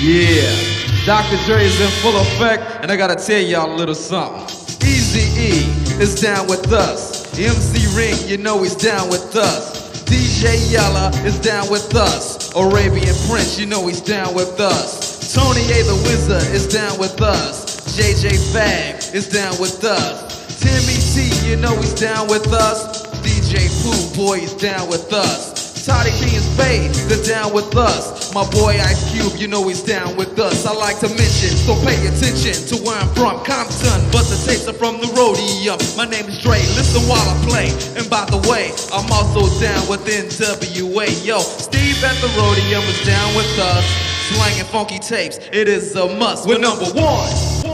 Yeah, Dr. Dre is in full effect, and I gotta tell y'all a little something. Easy E is down with us. MC Ren, you know he's down with us. DJ Yella is down with us. Arabian Prince, you know he's down with us. Tony A the Wizard is down with us. JJ Fad is down with us. Timmy T, you know he's down with us. DJ Pooh Boy is down with us. Toddy Tee and Spade, they're down with us. My boy Ice Cube, you know he's down with us. I like to mention, so pay attention to where I'm from, Compton. But the tapes are from the Roadium. My name is Dre, listen while I play. And by the way, I'm also down with NWA. Yo, Steve at the Roadium is down with us. Slanging funky tapes, it is a must. We're number one.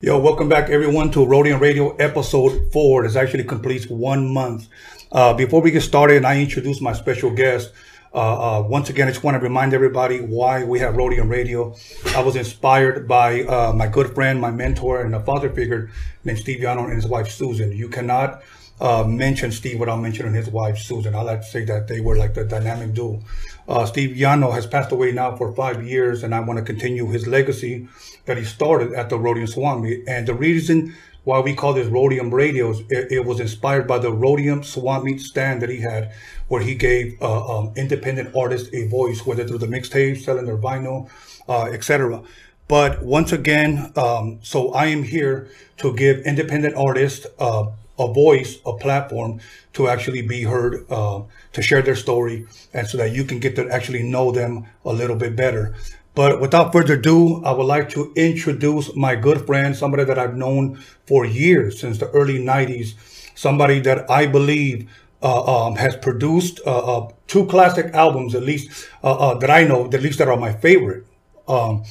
Yo, welcome back everyone to Roadium Radio episode four. This actually completes one month. Uh, before we get started and I introduce my special guest, uh, uh, once again, I just want to remind everybody why we have Roadium Radio. I was inspired by uh, my good friend, my mentor, and a father figure named Steve Yano and his wife Susan. You cannot uh, mention Steve without mentioning his wife Susan. I like to say that they were like the dynamic duo. Uh, Steve Yano has passed away now for five years, and I want to continue his legacy that he started at the Roadium Swami. And the reason why we call this Roadium Radios, it, it was inspired by the Roadium Swap Meet stand that he had, where he gave uh, um, independent artists a voice, whether through the mixtape, selling their vinyl, uh, etc. But once again, um, so I am here to give independent artists uh, a voice, a platform to actually be heard, uh, to share their story, and so that you can get to actually know them a little bit better. But without further ado, I would like to introduce my good friend, somebody that I've known for years, since the early 90s, somebody that I believe uh, um, has produced uh, uh, two classic albums, at least uh, uh, that I know, at least that are my favorite. Um,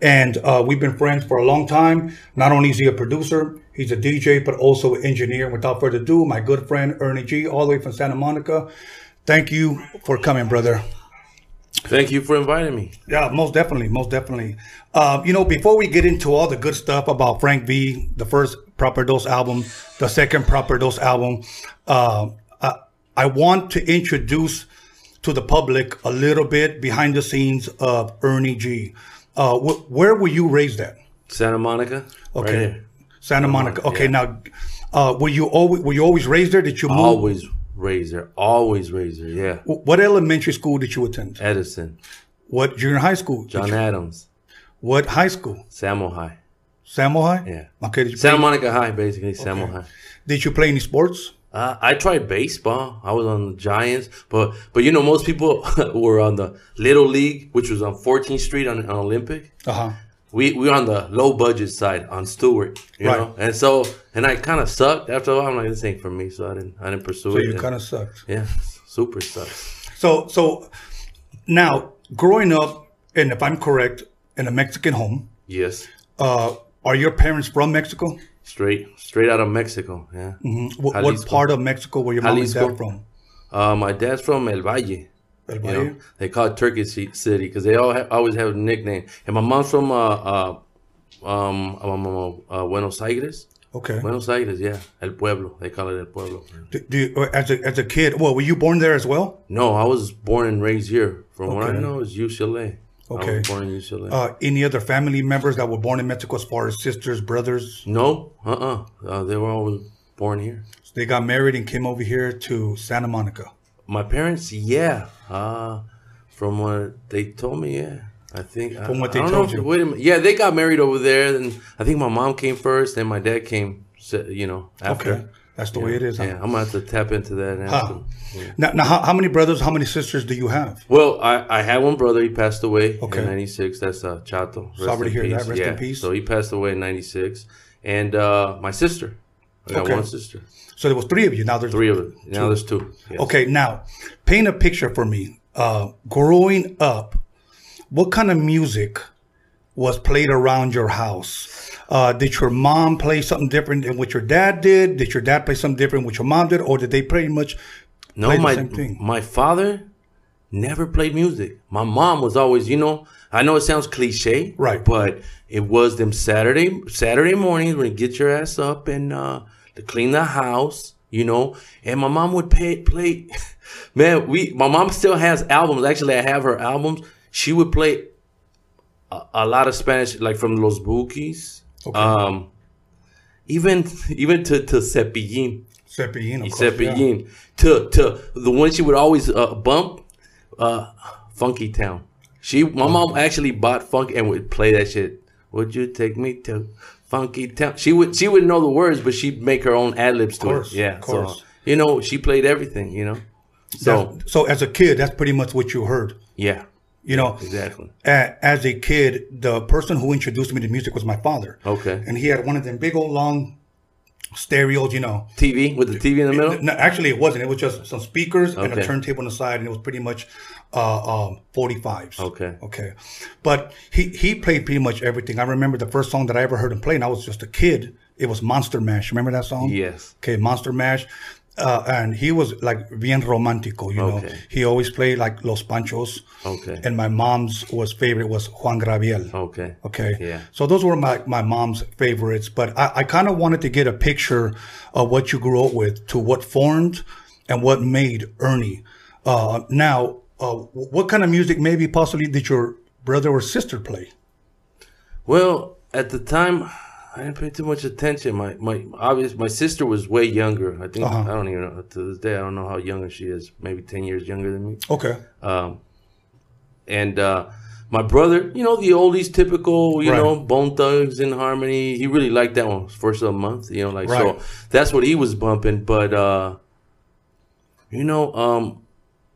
and uh, we've been friends for a long time. Not only is he a producer, he's a DJ, but also an engineer. Without further ado, my good friend Ernie G, all the way from Santa Monica. Thank you for coming, brother. Thank you for inviting me. Yeah, most definitely, most definitely. Um, you know, before we get into all the good stuff about Frank V, the first Proper Dose album, the second Proper Dose album, uh, I, I want to introduce to the public a little bit behind the scenes of Ernie G. Uh, wh- where were you raised at? Santa Monica. right Okay, here. Santa Monica. Okay, yeah. now, uh, were you always were you always raised there? Did you move? Always Razor. Always Razor. Yeah. What elementary school did you attend? Edison. What junior high school? John you- Adams. what high school? Samo High. Samo High. Yeah. Okay. Did Santa Monica High, basically. Samo High. did you play any sports? Uh, I tried baseball. I was on the Giants, but but you know most people were on the Little League, which was on 14th Street on, on Olympic. Uh huh. We we were on the low budget side on Stewart, you Right. know, and so and I kind of sucked after a while. I'm like, this ain't for me, so I didn't I didn't pursue So it. So you kind of sucked. yeah, super sucks. So so now growing up, and if I'm correct, in a Mexican home, Yes, uh, are your parents from Mexico? straight straight out of Mexico. Yeah. What, what part of Mexico were your mom and dad from? Uh, my dad's from El Valle. El You know, they call it Turkey City because they all ha- always have a nickname. And my mom's from uh, uh, um, um, uh, Buenos Aires. Okay. Buenos Aires, yeah, El Pueblo. They call it El Pueblo. Do, do you, as a as a kid, well, were you born there as well? No, I was born and raised here. From what I know, is UCLA. I Okay. was born in UCLA. Uh, any other family members that were born in Mexico, as far as sisters, brothers? no, uh-uh. Uh, they were all born here. They got married and came over here to Santa Monica. My parents, yeah. Uh, from what they told me, yeah. I think From what I they don't told know if- you. Wait a minute. Yeah, they got married over there. and I think my mom came first, then my dad came. You know, after. Okay, that's the way it is. huh? Yeah, I'm gonna have to tap into that. After. Yeah. Now, now how, how many brothers, how many sisters do you have? Well, I, I had one brother. He passed away Okay. in '96. That's uh, Chato. Rest Sorry to hear that. peace. Rest in peace. So he passed away in '96, and uh, my sister. I got Okay. one sister. So there was three of you. Now there's Three of it. Now there's two. Yes. Okay, now paint a picture for me. Uh, growing up, what kind of music was played around your house? Uh, did your mom play something different than what your dad did? Did your dad play something different than what your mom did, or did they pretty much No, play the my same thing? my father never played music. My mom was always, you know, I know it sounds cliche, Right. But it was them Saturday Saturday mornings when you get your ass up and uh, to clean the house. you know. And my mom would pay, play, man. We my mom still has albums. Actually, I have her albums. She would play a, a lot of Spanish, like from Los Bukis. Okay. Um, even even to to Cepillín. Cepillín, of course, yeah. To to the one she would always uh, bump, uh, Funky Town. She my mom actually bought funk and would play that shit. Would you take me to Funky Town? She would she would know the words, but she'd make her own ad libs to course, it. Yeah, of course. so you know she played everything. You know, so That's- so as a kid, that's pretty much what you heard. yeah, You know, exactly. a- as a kid, the person who introduced me to music was my father. Okay, And he had one of them big old long stereos, you know. TV with the TV in the middle. No, actually, it wasn't. It was just some speakers and a turntable on the side, and it was pretty much uh, um, 45s. Okay. Okay. But he, he played pretty much everything. I remember the first song that I ever heard him play, and I was just a kid. It was Monster Mash. Remember that song? Yes. Okay, Monster Mash. Uh, and he was like bien romántico, you know. He always played like Los Panchos. Okay. And my mom's was favorite was Juan Gabriel. Okay. Okay. Yeah. So those were my, my mom's favorites, but I, I kind of wanted to get a picture of what you grew up with to what formed and what made Ernie. Uh, now, uh, what kind of music maybe possibly did your brother or sister play? Well, at the time, I didn't pay too much attention. My my obvious my sister was way younger. I think Uh-huh. I don't even know to this day. I don't know how younger she is. Maybe ten years younger than me. Okay. Um, and uh, my brother, you know, the oldies, typical, you Right. know, Bone Thugs in Harmony. He really liked that one first of the month. You know, like Right. so. That's what he was bumping. But uh, you know, um,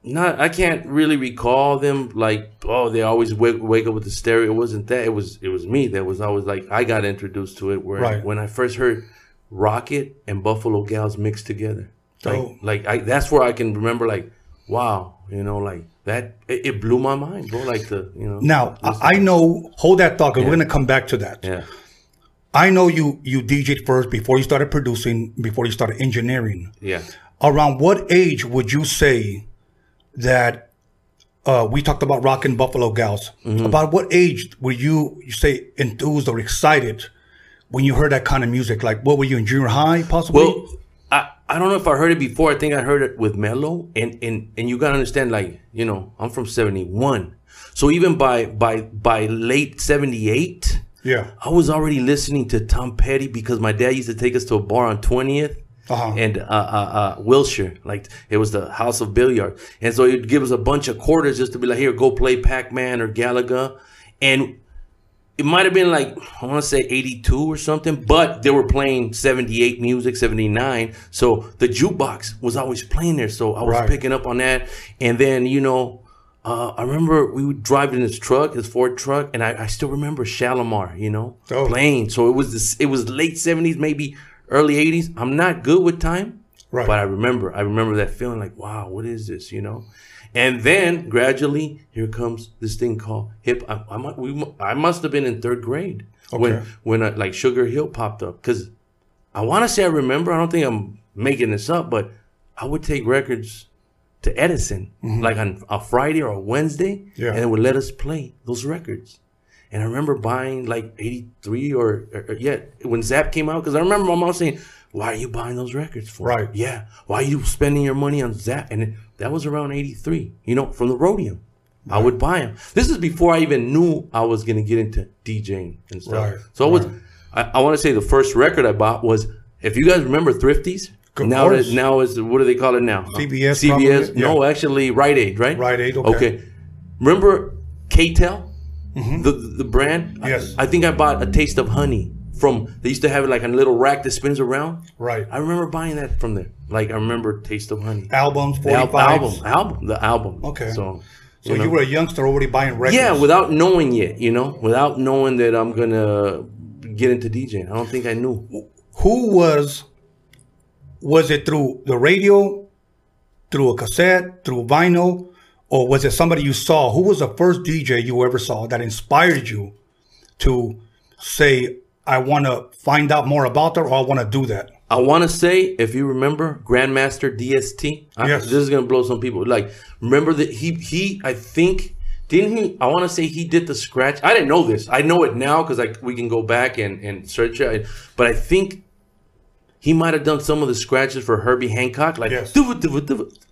not I can't really recall them like oh they always wake, wake up with the stereo. It wasn't that. It was it was me that was always like I got introduced to it. Where Right. when I first heard Rockit and Buffalo Gals mixed together, like Oh. like I that's where I can remember like wow you know like that it, it blew my mind bro like the you know Now, I, I know, hold that thought, 'cause we're going to come back to that. yeah I know you, you DJ'd first before you started producing, before you started engineering. yeah around what age would you say that uh, we talked about rocking Buffalo Gals? Mm-hmm. About what age were you, you say, enthused or excited when you heard that kind of music? Like, what were you in junior high, possibly? Well, I, I don't know if I heard it before. I think I heard it with Mello, and and and you gotta understand, like you know, I'm from '71, so even by by by late '78, yeah. I was already listening to Tom Petty because my dad used to take us to a bar on 20th. Uh-huh. And uh, uh, uh, Wilshire, like it was the house of billiard, and so he'd give us a bunch of quarters just to be like, "Here, go play Pac-Man or Galaga," and it might have been like I want to say 82 or something, but they were playing 78 music, 79. So the jukebox was always playing there. So I was Right. picking up on that. And then, you know, uh, I remember we would drive in his truck, his Ford truck, and I, I still remember Shalamar, you know, Oh. playing. So it was this, it was late 70s, maybe early 80s. I'm not good with time, Right. but I remember, I remember that feeling like, wow, what is this, you know? And then gradually, here comes this thing called hip. I, I, we, I must have been in third grade when Okay. when uh, like Sugar Hill popped up. Cause I want to say I remember. I don't think I'm making this up, but I would take records to Edison like on a Friday or a Wednesday, Mm-hmm. Yeah. and it would let us play those records. And I remember mm-hmm. buying like '83 or, or, or yeah when Zap came out. Cause I remember my mom saying, "Why are you buying those records for?" Right. Yeah. Why are you spending your money on Zap? And it, that was around 83, you know, from the Roadium. I would buy them. This is before I even knew I was going to get into DJing and stuff. Right, So it was. I, I want to say the first record I bought was, if you guys remember Thrifties, Of now course. now is, what do they call it now? CBS CBS. probably, No, yeah. actually Rite Aid, right? Rite Aid, okay. Remember K-Tel? The, the brand? Mm-hmm. Yes. I, I think I bought a taste of honey from, they used to have it like a little rack that spins around. Right. I remember buying that from there. Like I remember Taste of Honey. Albums, The al- album, album, the album. Okay. So, So you, were a youngster already buying records. yeah, without knowing yet, you know, without knowing that I'm gonna get into DJing. I don't think I knew. Who was, was it through the radio, through a cassette, through vinyl, or was it somebody you saw? Who was the first DJ you ever saw that inspired you to say, I want to find out more about that or I want to do that? I want to say, if you remember, Grandmaster DST. I- Yes. this is gonna blow some people. Like, remember that he he I think didn't he? I want to say he did the scratch. I didn't know this. I know it now because like we can go back and and search it. But I think he might have done some of the scratches for Herbie Hancock, like Yes.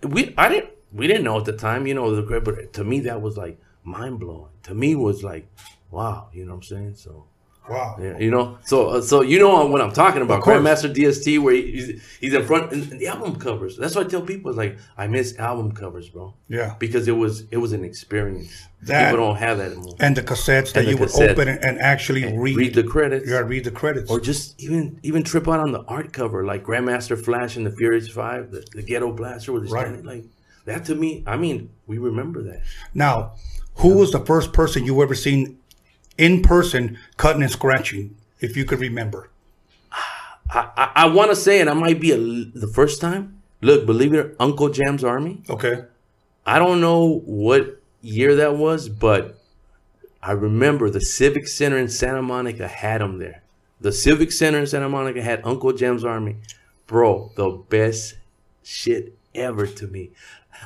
We I didn't we didn't know at the time, you know, the great, but to me that was like mind blowing. To me was like, wow, you know what I'm saying? So Wow. yeah, you know, so uh, so you know what I'm talking about. Grandmaster DST, where he- he's he's in front and the album covers. That's what I tell people like I miss album covers, bro. Yeah. because it was it was an experience. That- people don't have that anymore. And the cassettes that the you would open and, and actually read. Read the credits. You gotta read the credits. or just even even trip out on the art cover, like Grandmaster Flash and the Furious Five, the, the Ghetto Blaster with the Right. standing, like that to me. I mean, we remember that. Now, who was the first person you ever seen in person cutting and scratching, if you could remember? I I, I want to say, and I might be a, the first time. Look, believe it, or Uncle Jam's Army. Okay. I don't know what year that was, but I remember the Civic Center in Santa Monica had them there. The Civic Center in Santa Monica had Uncle Jam's Army. Bro, the best shit ever to me.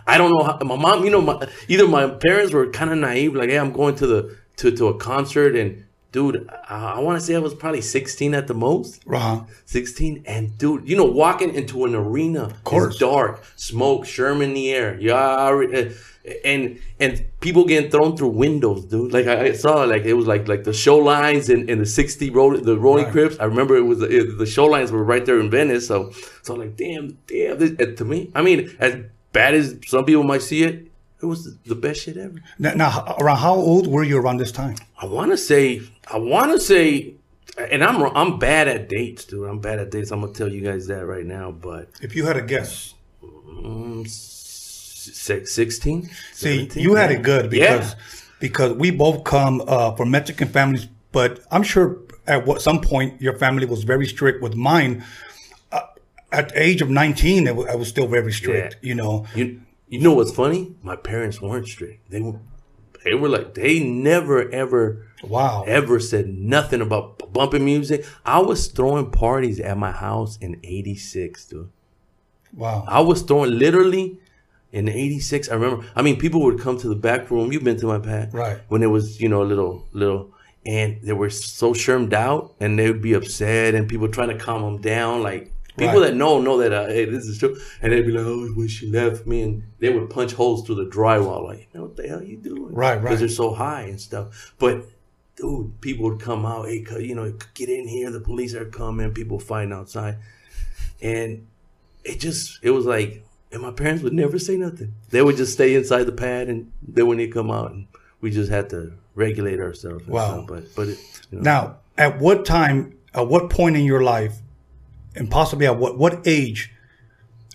I don't know how my mom, you know, my, either my parents were kind of naive, like, hey, I'm going to the to, to a concert, and dude, I, I want to say I was probably 16 at the most. Uh-huh. 16 and dude you know walking into an arena of course. dark smoke sherman in the air yeah uh, and and people getting thrown through windows dude like i, I saw like it was like like the Shorelines and, and the 60 roll the rolling Right. crips i remember it was it, the Shorelines were right there in venice so so like damn damn this, to me i mean as bad as some people might see it it was the, best shit ever Now, now, around how old were you around this time? I want to say, I want to say, and I'm I'm bad at dates, dude. I'm bad at dates. I'm gonna tell you guys that right now. But If you had a guess. um, six, 16? See, 17? you had it good because Yeah. because we both come uh, from Mexican families, but I'm sure at what some point your family was very strict. With mine, at the age of 19, it wa- I was still very strict. Yeah. You know, You you know what's funny? My parents weren't strict. They were they were like they never ever wow. ever said nothing about bumping music. I was throwing parties at my house in '86, dude. Wow. I was throwing literally in '86. I remember. I mean, people would come to the back room. You've been to my pad, Right. When it was, you know, a little, little, and they were so shermed out, and they would be upset, and people trying to calm them down. Like people Right. that know know that uh, hey, this is true, and they'd be like, "Oh, when she left me," and they would punch holes through the drywall. Like, what the hell you doing? Right, right. Because they're so high and stuff. But dude, people would come out. Hey, you know, get in here. The police are coming. People fighting outside, and it just it was like and my parents would never say nothing they would just stay inside the pad and then when they come out and we just had to regulate ourselves and Wow. stuff. but but it, you know, Now, at what time, at what point in your life, and possibly at what what age,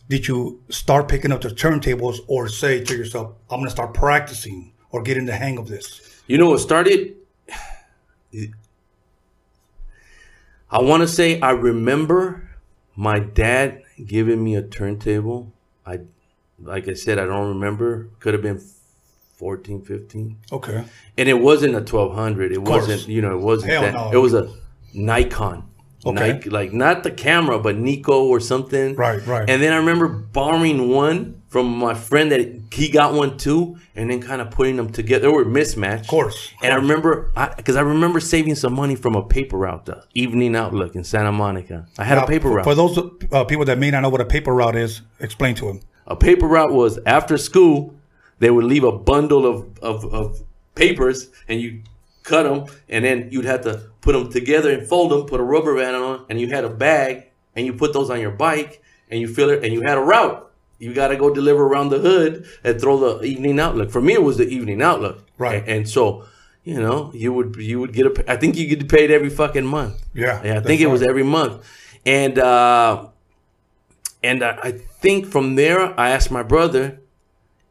did you start picking up the turntables, or say to yourself, "I'm going to start practicing or getting the hang of this"? you know what started? I want to say i remember my dad giving me a turntable. I like i said i don't remember. Could have been 14 15 Okay. and it wasn't a 1200 it wasn't you know it wasn't Hell that. no. it was a nikon Okay. Nike, like not the camera but nico or something Right, right. and then i remember borrowing one from my friend that he got one too and then kind of putting them together they were mismatched of course, of and i course. remember because I, remember saving some money from a paper route the evening outlook in santa monica i had Now, a paper route For those uh, people that may not know what a paper route is, explain to them. a paper route was after school, they would leave a bundle of, of, of papers and you cut them and then you'd have to put them together and fold them, put a rubber band on, and you had a bag and you put those on your bike and you fill it and you had a route. You got to go deliver around the hood and throw the evening outlook. For me, it was the evening outlook. Right. And, and so, you know, you would you would get a. I think you get paid every fucking month. Yeah, Yeah, I think it was every month, and uh, and I, I think from there, I asked my brother,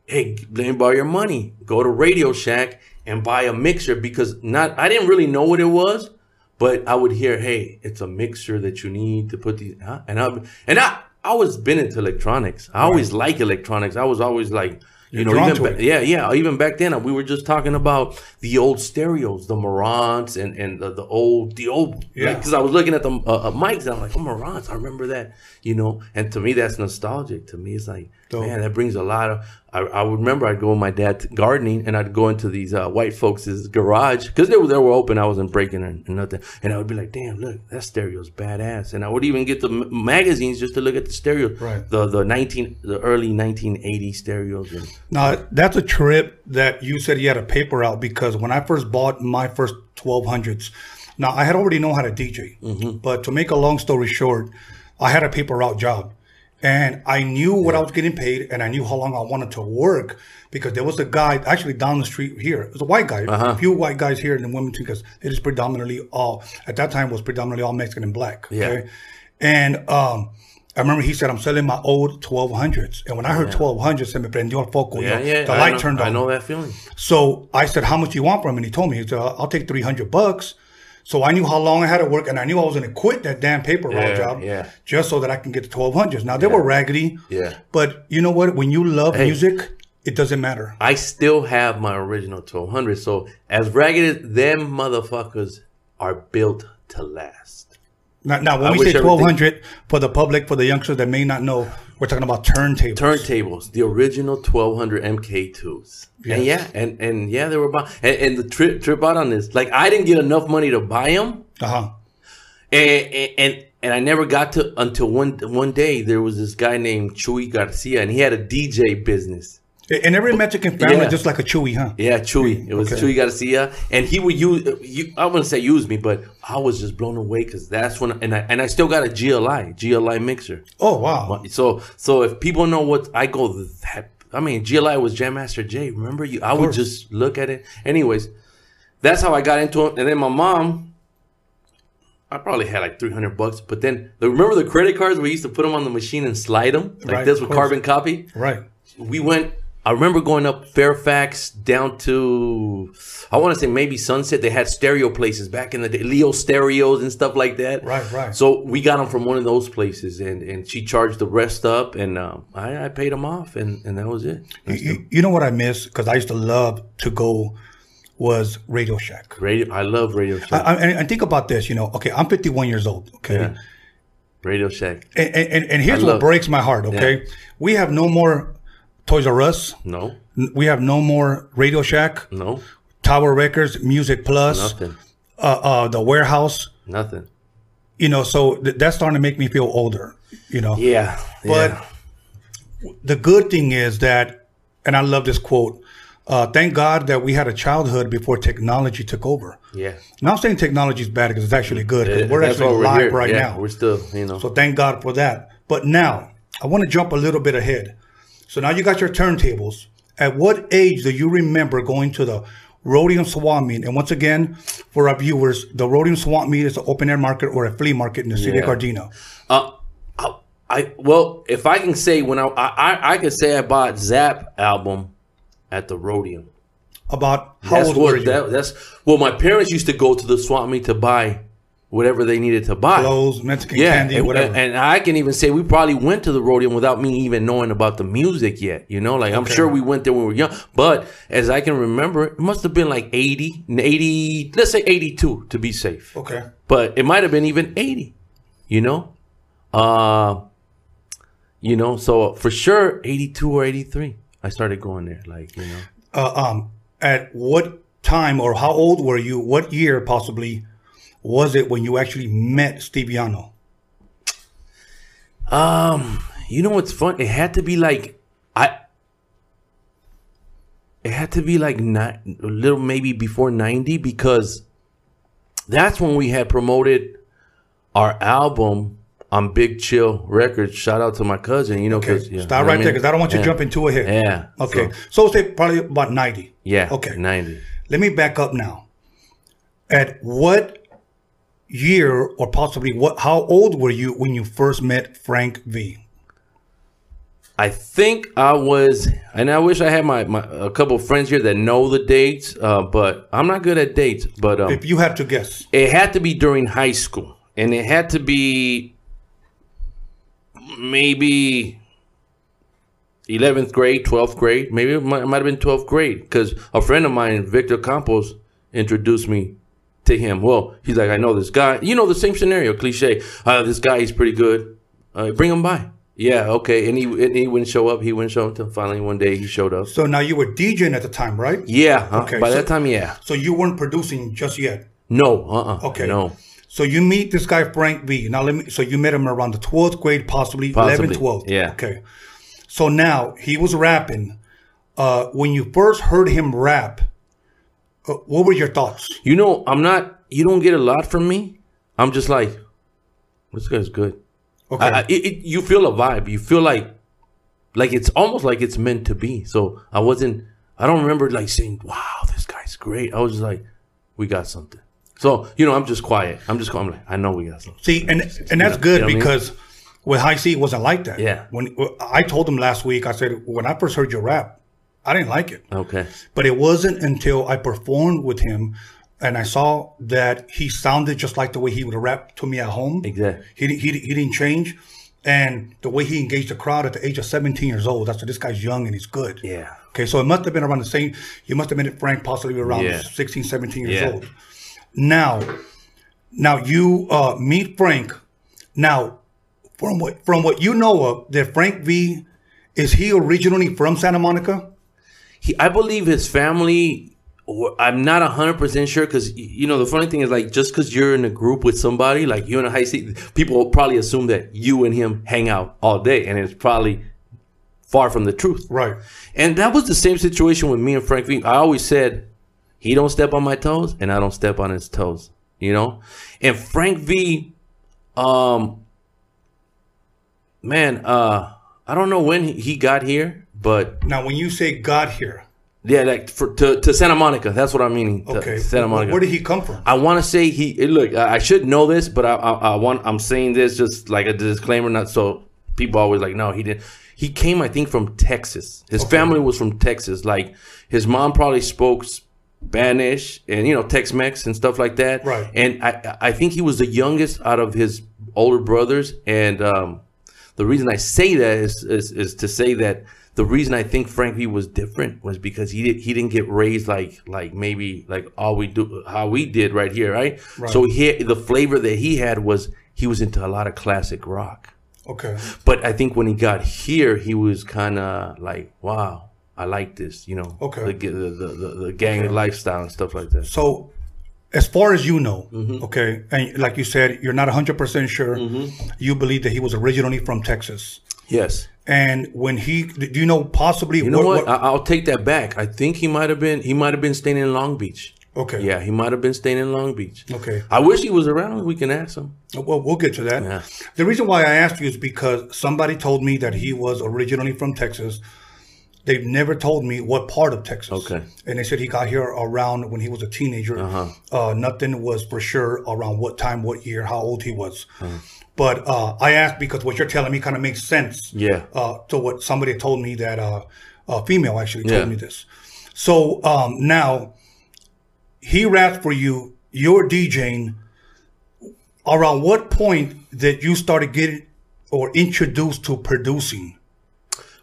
"Hey, let me borrow your money. Go to Radio Shack and buy a mixer because not I didn't really know what it was, but I would hear, "Hey, it's a mixer that you need to put these." Huh? And I and I I was been into electronics. I always like electronics. I was always like. You You're know, even ba- yeah, yeah. Even back then, we were just talking about the old stereos, the Marantz, and and the, the old, the old. Yeah. Because I was looking at the uh, uh, mics, and I'm like, oh, Marantz, I remember that. You know, and to me, that's nostalgic. To me, it's like Dope. man, that brings a lot of. I, I remember I'd go with my dad to gardening, and I'd go into these uh, white folks' garage because they were they were open. I wasn't breaking or, or nothing, and I would be like, "Damn, look, that stereo's badass." And I would even get the m- magazines just to look at the stereo, Right. The the nineteen the early nineteen eighty stereos. And, Now that's a trip that you said you had a paper out because when I first bought my first 1200s, now I had already know how to DJ, Mm-hmm. but to make a long story short, I had a paper route job, and I knew what I was getting paid, and I knew how long I wanted to work because there was a guy actually down the street here. It was a white guy, Uh-huh. a few white guys here in Wilmington because it is predominantly all at that time was predominantly all Mexican and black. Yeah. And um, I remember he said, I'm selling my old 1200s. And when I heard 1200s, se me prendió el foco. yeah, yeah. The I light know, turned on. I know that feeling. So I said, How much you want from him? And he told me, he said, I'll take 300 bucks. So I knew how long I had to work, and I knew I was going to quit that damn paper route Yeah, job yeah. just so that I can get the 1200s. Now, they were raggedy. Yeah. But you know what? When you love Hey. music, it doesn't matter. I still have my original 1200. So as raggedy, as them motherfuckers are built to last. Now, now when I we say 1200, for the public, for the youngsters that may not know, we're talking about turntables. Turntables, the original 1200 MK2s. And yeah, and, and yeah, they were about, and, and the trip trip out on this, like I didn't get enough money to buy them, Uh huh. and and and, and I never got to until one one day there was this guy named Chuy Garcia, and he had a DJ business. And every oh, Mexican family, Yeah. just like a chewy, huh? Yeah, Chewy. It was Okay. Chewy Garcia, and he would use. You, I wouldn't say use me, but I was just blown away because that's when. And I and I still got a GLI GLI mixer. Oh, wow. So so if people know what I go that. I mean, GLI was Jam Master Jay. Remember you? I would just look at it. Anyways, that's how I got into it. And then my mom, I probably had like three hundred bucks. But then remember the credit cards we used to put them on the machine and slide them like Right, this with course. carbon copy Right. we went i remember going up fairfax down to i want to say maybe sunset they had stereo places back in the day leo stereos and stuff like that Right, right. so we got them from one of those places and and she charged the rest up and um, I, I paid them off and and that was it You, you know what I miss because I used to love to go was Radio Shack. radio i love radio shack I, I, and think about this, you know. Okay, I'm 51 years old. Okay, Yeah. radio shack and, and and here's what breaks my heart. Okay, we have no more Toys R Us. no We have no more Radio Shack, no Tower Records, Music Plus, nothing uh, uh, the Warehouse. nothing You know, so th- that's starting to make me feel older. You know, yeah But yeah. the good thing is that, and I love this quote. Uh, thank God that we had a childhood before technology took over. yeah Not saying technology is bad because it's actually good. It- we're actually we're live here. right Yeah, now. we're still you know So thank God for that. But now I want to jump a little bit ahead. So now you got your turntables. At what age do you remember going to the Roadium Swap Meet? And once again, for our viewers, the Roadium Swap Meet is an open air market or a flea market in the city of Yeah. Gardena. Uh, I, I well, if I can say when I I I, could say I bought Zap album at the Roadium. About how That's old what were you? that, that's well. My parents used to go to the swap meet to buy whatever they needed to buy. Clothes, Mexican yeah, candy, and, whatever. and I can even say we probably went to the Roadium without me even knowing about the music yet. You know, like I'm sure we went there when we were young. But as I can remember, it must have been like 80, 80, let's say 82 to be safe okay. but it might have been even 80 you know uh you know so for sure 82 or 83 i started going there like you know Uh, um, at what time or how old were you? What year possibly was it when you actually met Steve Yano? um you know what's fun it had to be like i it had to be like not a little maybe before 90 because that's when we had promoted our album on big chill records shout out to my cousin you know Okay, because yeah, stop right I there because I don't want you Yeah. jumping too ahead. yeah Okay, so- so, say probably about ninety. yeah Okay. 90 Let me back up now. At what year or possibly what? How old were you when you first met Frank V? I think I was, and I wish I had my, my a couple friends here that know the dates, uh, but I'm not good at dates. But um, If you had to guess, it had to be during high school, and it had to be maybe 11th grade, 12th grade. Maybe it might, it might have been 12th grade because a friend of mine, Victor Campos, introduced me to him. Well, he's like, I know this guy. You know, the same scenario, cliche. Uh, this guy, he's pretty good. Uh, bring him by. Yeah, okay. And he and he wouldn't show up. He wouldn't show up until finally one day he showed up. So now you were DJing at the time, right? Yeah. huh? Okay, By so- that time, yeah. So you weren't producing just yet. No. Uh. uh Okay. No. So you meet this guy Frank V. Now let me. So you met him around the twelfth grade, possibly, Possibly, 11th, 12th. yeah. Okay. So now he was rapping. Uh, when you first heard him rap, Uh, what were your thoughts? You know, I'm not. You don't get a lot from me. I'm just like, this guy's good. Okay. I, I, it, it, you feel a vibe. You feel like, like it's almost like it's meant to be. So I wasn't. I don't remember like saying, "Wow, this guy's great." I was just like, "We got something." So you know, I'm just quiet. I'm just. I'm like, I know we got something. See, and and that's good you know what I mean? because with Hi-C, it wasn't like that. Yeah. When I told him last week, I said when I first heard your rap, I didn't like it. Okay. But it wasn't until I performed with him and I saw that he sounded just like the way he would rap to me at home. Exactly. He, he, he didn't change. And the way he engaged the crowd at the age of 17 years old, that's what this guy's young and he's good. Yeah. Okay, so it must have been around the same, you must have been at Frank possibly around Yeah. 16, 17 years Yeah. old. Now, now you uh, meet Frank. Now, from what from what you know of, that Frank V, is he originally from Santa Monica? He, I believe his family. I'm not hundred percent sure because you know the funny thing is like just because you're in a group with somebody like you in a high seat, people will probably assume that you and him hang out all day, and it's probably far from the truth. Right. And that was the same situation with me and Frank V. I always said he don't step on my toes, and I don't step on his toes. You know, and Frank V. Um, man, uh, I don't know when he- he got here, but Now, when you say got here, yeah, like for, to to Santa Monica. That's what I'm meaning. okay, Santa Monica. where did he come from? I want to say he. Look, I should know this, but I, I, I want. I'm saying this just like a disclaimer, not so people always like, no, he didn't. He came, I think, from Texas. His family was from Texas. Like his mom probably spoke Spanish and you know Tex-Mex and stuff like that. Right. And I, I think he was the youngest out of his older brothers. And um, the reason I say that is, is is to say that the reason I think Frank V was different was because he did he didn't get raised like like maybe like all we do how we did right here, right? So he the flavor that he had was he was into a lot of classic rock. Okay. But I think when he got here, he was kind of like, wow, I like this, you know, Okay. the the the, the, the gang lifestyle and stuff like that. So, as far as you know, Mm-hmm. okay, and like you said, you're not 100% sure. You believe that he was originally from Texas. Yes. And when he, do you know possibly You know what? I, I'll take that back. I think he might have been he might have been staying in Long Beach. okay. Yeah, he might have been staying in Long Beach. Okay. I wish he was around. We can ask him. Well, we'll get to that. Yeah. The reason why I asked you is because somebody told me that he was originally from Texas. They've never told me what part of Texas. Okay. Uh-huh. And they said he got here around when he was a teenager. uh nothing was for sure around what time, what year, how old he was. Uh-huh. But uh, I asked because what you're telling me kind of makes sense. Yeah. Uh, to what somebody told me that uh, a female actually told Yeah. me this. So um, now he raps for you. You're DJing around what point that you started getting or introduced to producing?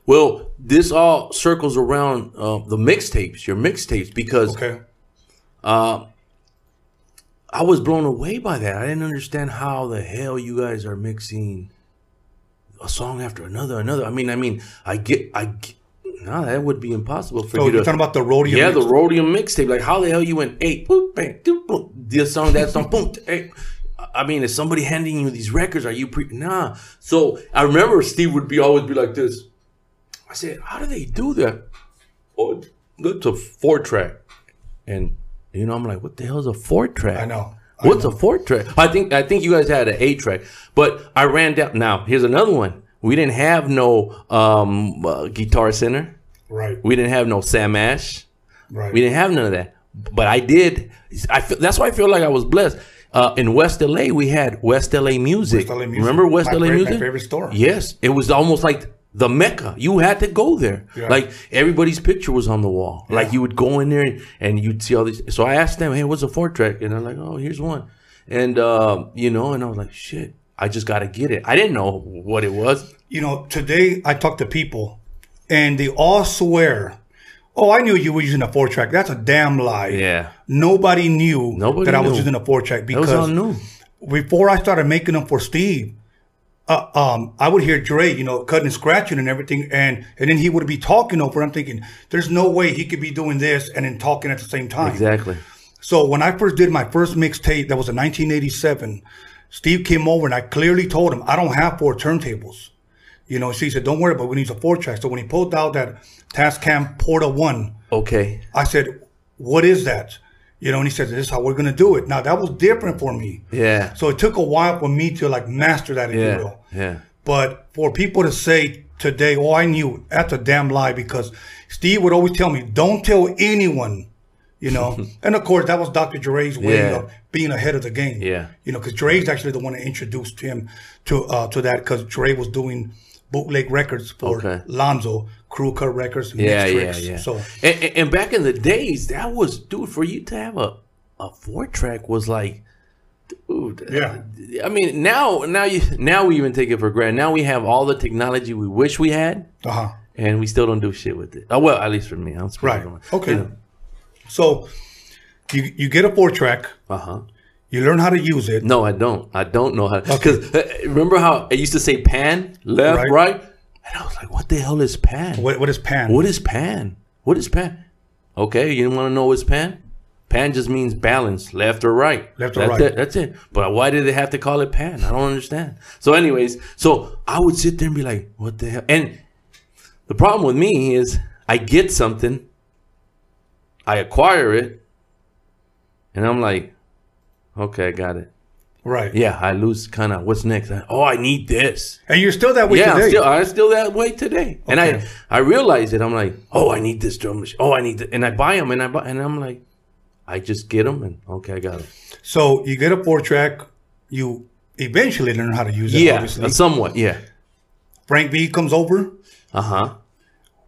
Well, this all circles around uh, the mixtapes, your mixtapes, because Okay. I was blown away by that. I didn't understand how the hell you guys are mixing a song after another, another. I mean, I mean, I get, I get, no, that would be impossible for So you you're to. talking about the rodeo? yeah, mix? the Roadium mixtape. Like, how the hell you went, hey, boop, bang, doop, boom, this song, that song, boom, hey. I mean, is somebody handing you these records? Are you pre? Nah. So I remember Steve would be always be like this. I said, how do they do that? Oh, that's a four track, and you know, I'm like, what the hell is a four track? I know. I What's a four track? I think I think you guys had an eight track, but I ran down. Now here's another one. We didn't have no um, uh, guitar center. Right. We didn't have no Sam Ash. Right. We didn't have none of that. But I did. I feel, that's why I feel like I was blessed. Uh, in West LA, we had West LA Music. West LA Music. Remember West My LA fa- my Music? favorite store. Yes, it was almost like the mecca. You had to go there. Yeah. Like everybody's picture was on the wall. Like you would go in there and you'd see all these. So I asked them, "Hey, what's a four track?" And they're like, "Oh, here's one." And uh, you know, and I was like, "Shit, I just got to get it." I didn't know what it was. You know, today I talk to people and they all swear, oh, I knew you were using a four track. That's a damn lie. Yeah, Nobody knew Nobody that I was using a four track that was all because new. before I started making them for Steve, uh, um, I would hear Dre, you know, cutting and scratching and everything, and and then he would be talking over. I'm thinking, there's no way he could be doing this and then talking at the same time. Exactly. So when I first did my first mixtape, that was in 1987. Steve came over and I clearly told him I don't have four turntables. You know, she said, "Don't worry, but we need a four track." So when he pulled out that Tascam Porta One, Okay. I said, "What is that?" You know, and he said, "This is how we're gonna do it." Now that was different for me. Yeah. So it took a while for me to like master that, if you Yeah. will. Yeah. But for people to say today, "Oh, I knew," that's a damn lie because Steve would always tell me, "Don't tell anyone." You know, and of course that was Dr. Dre's way Yeah. of being ahead of the game. Yeah. you know, because Dre's actually the one that introduced him to uh, to that because Dre was doing bootleg records for Okay. Lonzo, Kru-Cut Records, and Yeah, yeah, yeah. So and, and- back in the days, that was dude for you to have a a four track was like, dude. Yeah. I mean, now now you now we even take it for granted. Now we have all the technology we wish we had, uh huh. and we still don't do shit with it. Oh well, at least for me, I'm Right. Okay. So you you get a four track, Uh huh. You learn how to use it. No, I don't. I don't know how. Because uh, remember how I used to say pan, left, Right. right, and I was like, what the hell is pan? What, what is pan? What is pan? What is pan? Okay, you want to know what's pan? Pan just means balance, left or right. Left or that's right. It, that's it. But why did they have to call it pan? I don't understand. So, anyways, so I would sit there and be like, what the hell? And the problem with me is I get something, I acquire it, and I'm like, okay, I got it. Right. Yeah, I lose kind of what's next. I- oh, I need this And you're still that way yeah, today. I'm still, I'm still that way today. And I, I realize it. I'm like, oh, I need this drum machine. Oh, I need that. And I buy them and I buy, and I'm like, I just get them and okay, I got them. so you get a four track, you eventually learn how to use it. Yeah, obviously. somewhat. Yeah. Frank V comes over. Uh huh.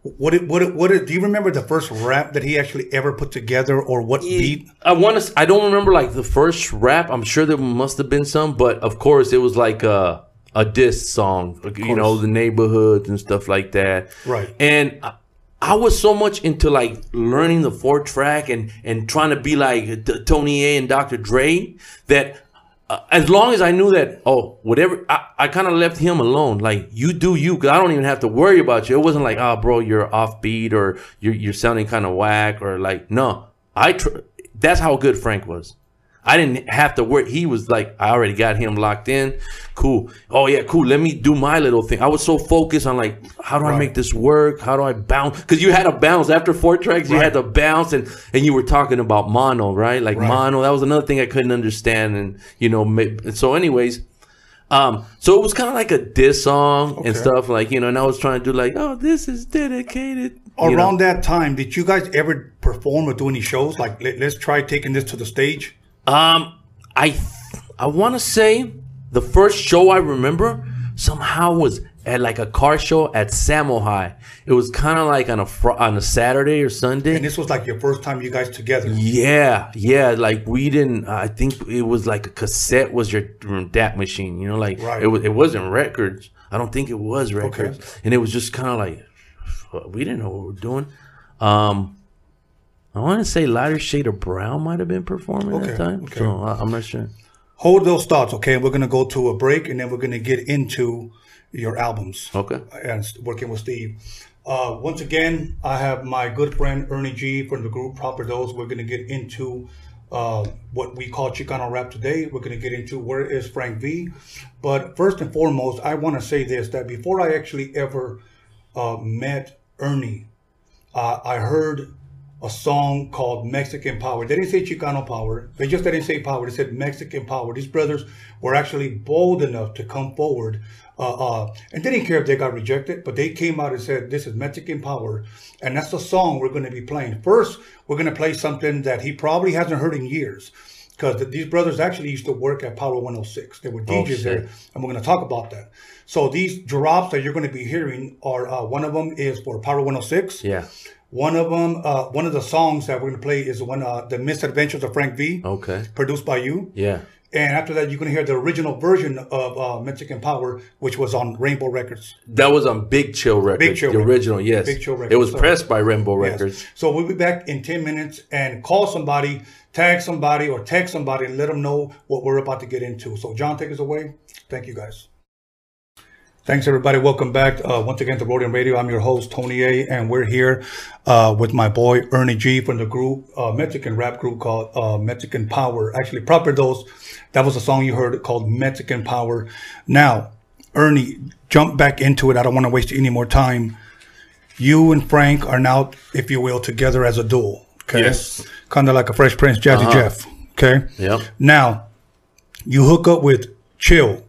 What did, what did, what did, do you remember the first rap that he actually ever put together or what beat? I want to. I don't remember like the first rap. I'm sure there must have been some, but of course it was like a a diss song. like, You know, the neighborhoods and stuff like that. Right. And I, I was so much into like learning the four track and and trying to be like uh, T- Tony A and Dr. Dre that. Uh, as long as I knew that, oh, whatever, I, I kind of left him alone. Like, you do you, because I don't even have to worry about you. It wasn't like, oh, bro, you're offbeat or you're, you're sounding kind of whack or like, no. I tr- That's how good Frank was. I didn't have to work. He was like, I already got him locked in. Cool. Oh yeah, cool. Let me do my little thing. I was so focused on like, how do I make this work? How do I bounce? Because you had to bounce after four tracks. You had to bounce, and and you were talking about mono, right? Like Right. mono. That was another thing I couldn't understand, and you know. So, anyways, um, so it was kind of like a diss song and stuff, like you know. And I was trying to do like, oh, this is dedicated. you know. Around that time, did you guys ever perform or do any shows? Like, let, let's try taking this to the stage. Um, I th- I want to say the first show I remember somehow was at like a car show at Samo High. It was kind of like on a fr- on a Saturday or Sunday. And this was like your first time you guys together. yeah, yeah. Like we didn't. I think it was like a cassette was your DAT machine. You know, like Right. it was. It wasn't records. I don't think it was records. Okay. And it was just kind of like we didn't know what we were doing. Um, I want to say Lighter Shade of Brown might have been performing Okay, that time. okay. So I, I'm not sure. Hold those thoughts, okay? We're going to go to a break and then we're going to get into your albums. Okay. and working with Steve. Uh, once again, I have my good friend Ernie G from the group Proper Dose. We're going to get into uh, what we call Chicano rap today. We're going to get into where is Frank V. But first and foremost, I want to say this that before I actually ever uh, met Ernie, uh, I heard a song called Mexican Power. They didn't say Chicano Power. They just didn't say power. They said Mexican Power. These brothers were actually bold enough to come forward. Uh, uh, and they didn't care if they got rejected, but they came out and said, This is Mexican Power. And that's the song we're going to be playing. First, we're going to play something that he probably hasn't heard in years. Because these brothers actually used to work at Power 106. They were DJs shit. there and we're going to talk about that. So these drops that you're going to be hearing are uh, one of them is for Power 106. Yeah. One of them, uh, one of the songs that we're going to play is one, uh, the Misadventures of Frank V, Okay. produced by you. Yeah. And after that, you're going to hear the original version of uh, Mexican Power, which was on Rainbow Records. That was on Big Chill Records. Big Chill the Records. original, yes. Big Chill Records. It was so- pressed by Rainbow Yes. Records. So we'll be back in 10 minutes and call somebody, tag somebody, or text somebody and let them know what we're about to get into. So, John, take us away. Thank you, guys. Thanks, everybody. Welcome back uh, once again to Roadium Radio. I'm your host, Tony A, and we're here uh, with my boy, Ernie G, from the group, uh, Mexican rap group called uh, Mexican Power. Actually, Proper Dose, that was a song you heard called Mexican Power. Now, Ernie, jump back into it. I don't want to waste any more time. You and Frank are now, if you will, together as a duo. Okay. Yes. Kind of like a Fresh Prince, Jazzy Jeff. Okay. Yep. Now, you hook up with Chill.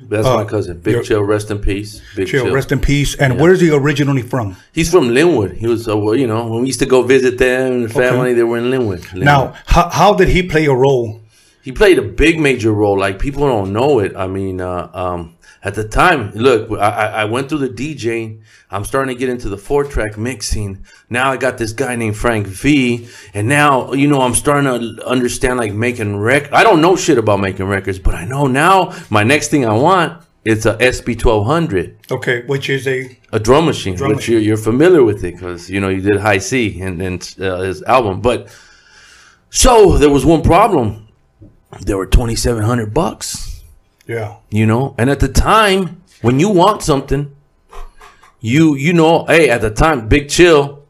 That's my cousin. Big Chill, rest in peace. Big Chill, Chill. rest in peace. And where's he originally from? He's from Linwood. He was, uh, well, you know, when we used to go visit them, the family, they were in Linwood. Linwood. Now, how, how did he play a role? he played a big major role. Like people don't know it. I mean, uh, um, at the time, look, I, I went through the DJing. I'm starting to get into the four track mixing. Now I got this guy named Frank V, and now you know I'm starting to understand like making rec. I don't know shit about making records, but I know now my next thing I want is a SP 1200 Okay, which is a a drum machine, Drum which. You're, you're familiar with it because you know you did Hi-C and and uh, his album. But so there was one problem. There were twenty seven hundred bucks, yeah. you know, and at the time when you want something, you you know, hey, at the time, Big Chill.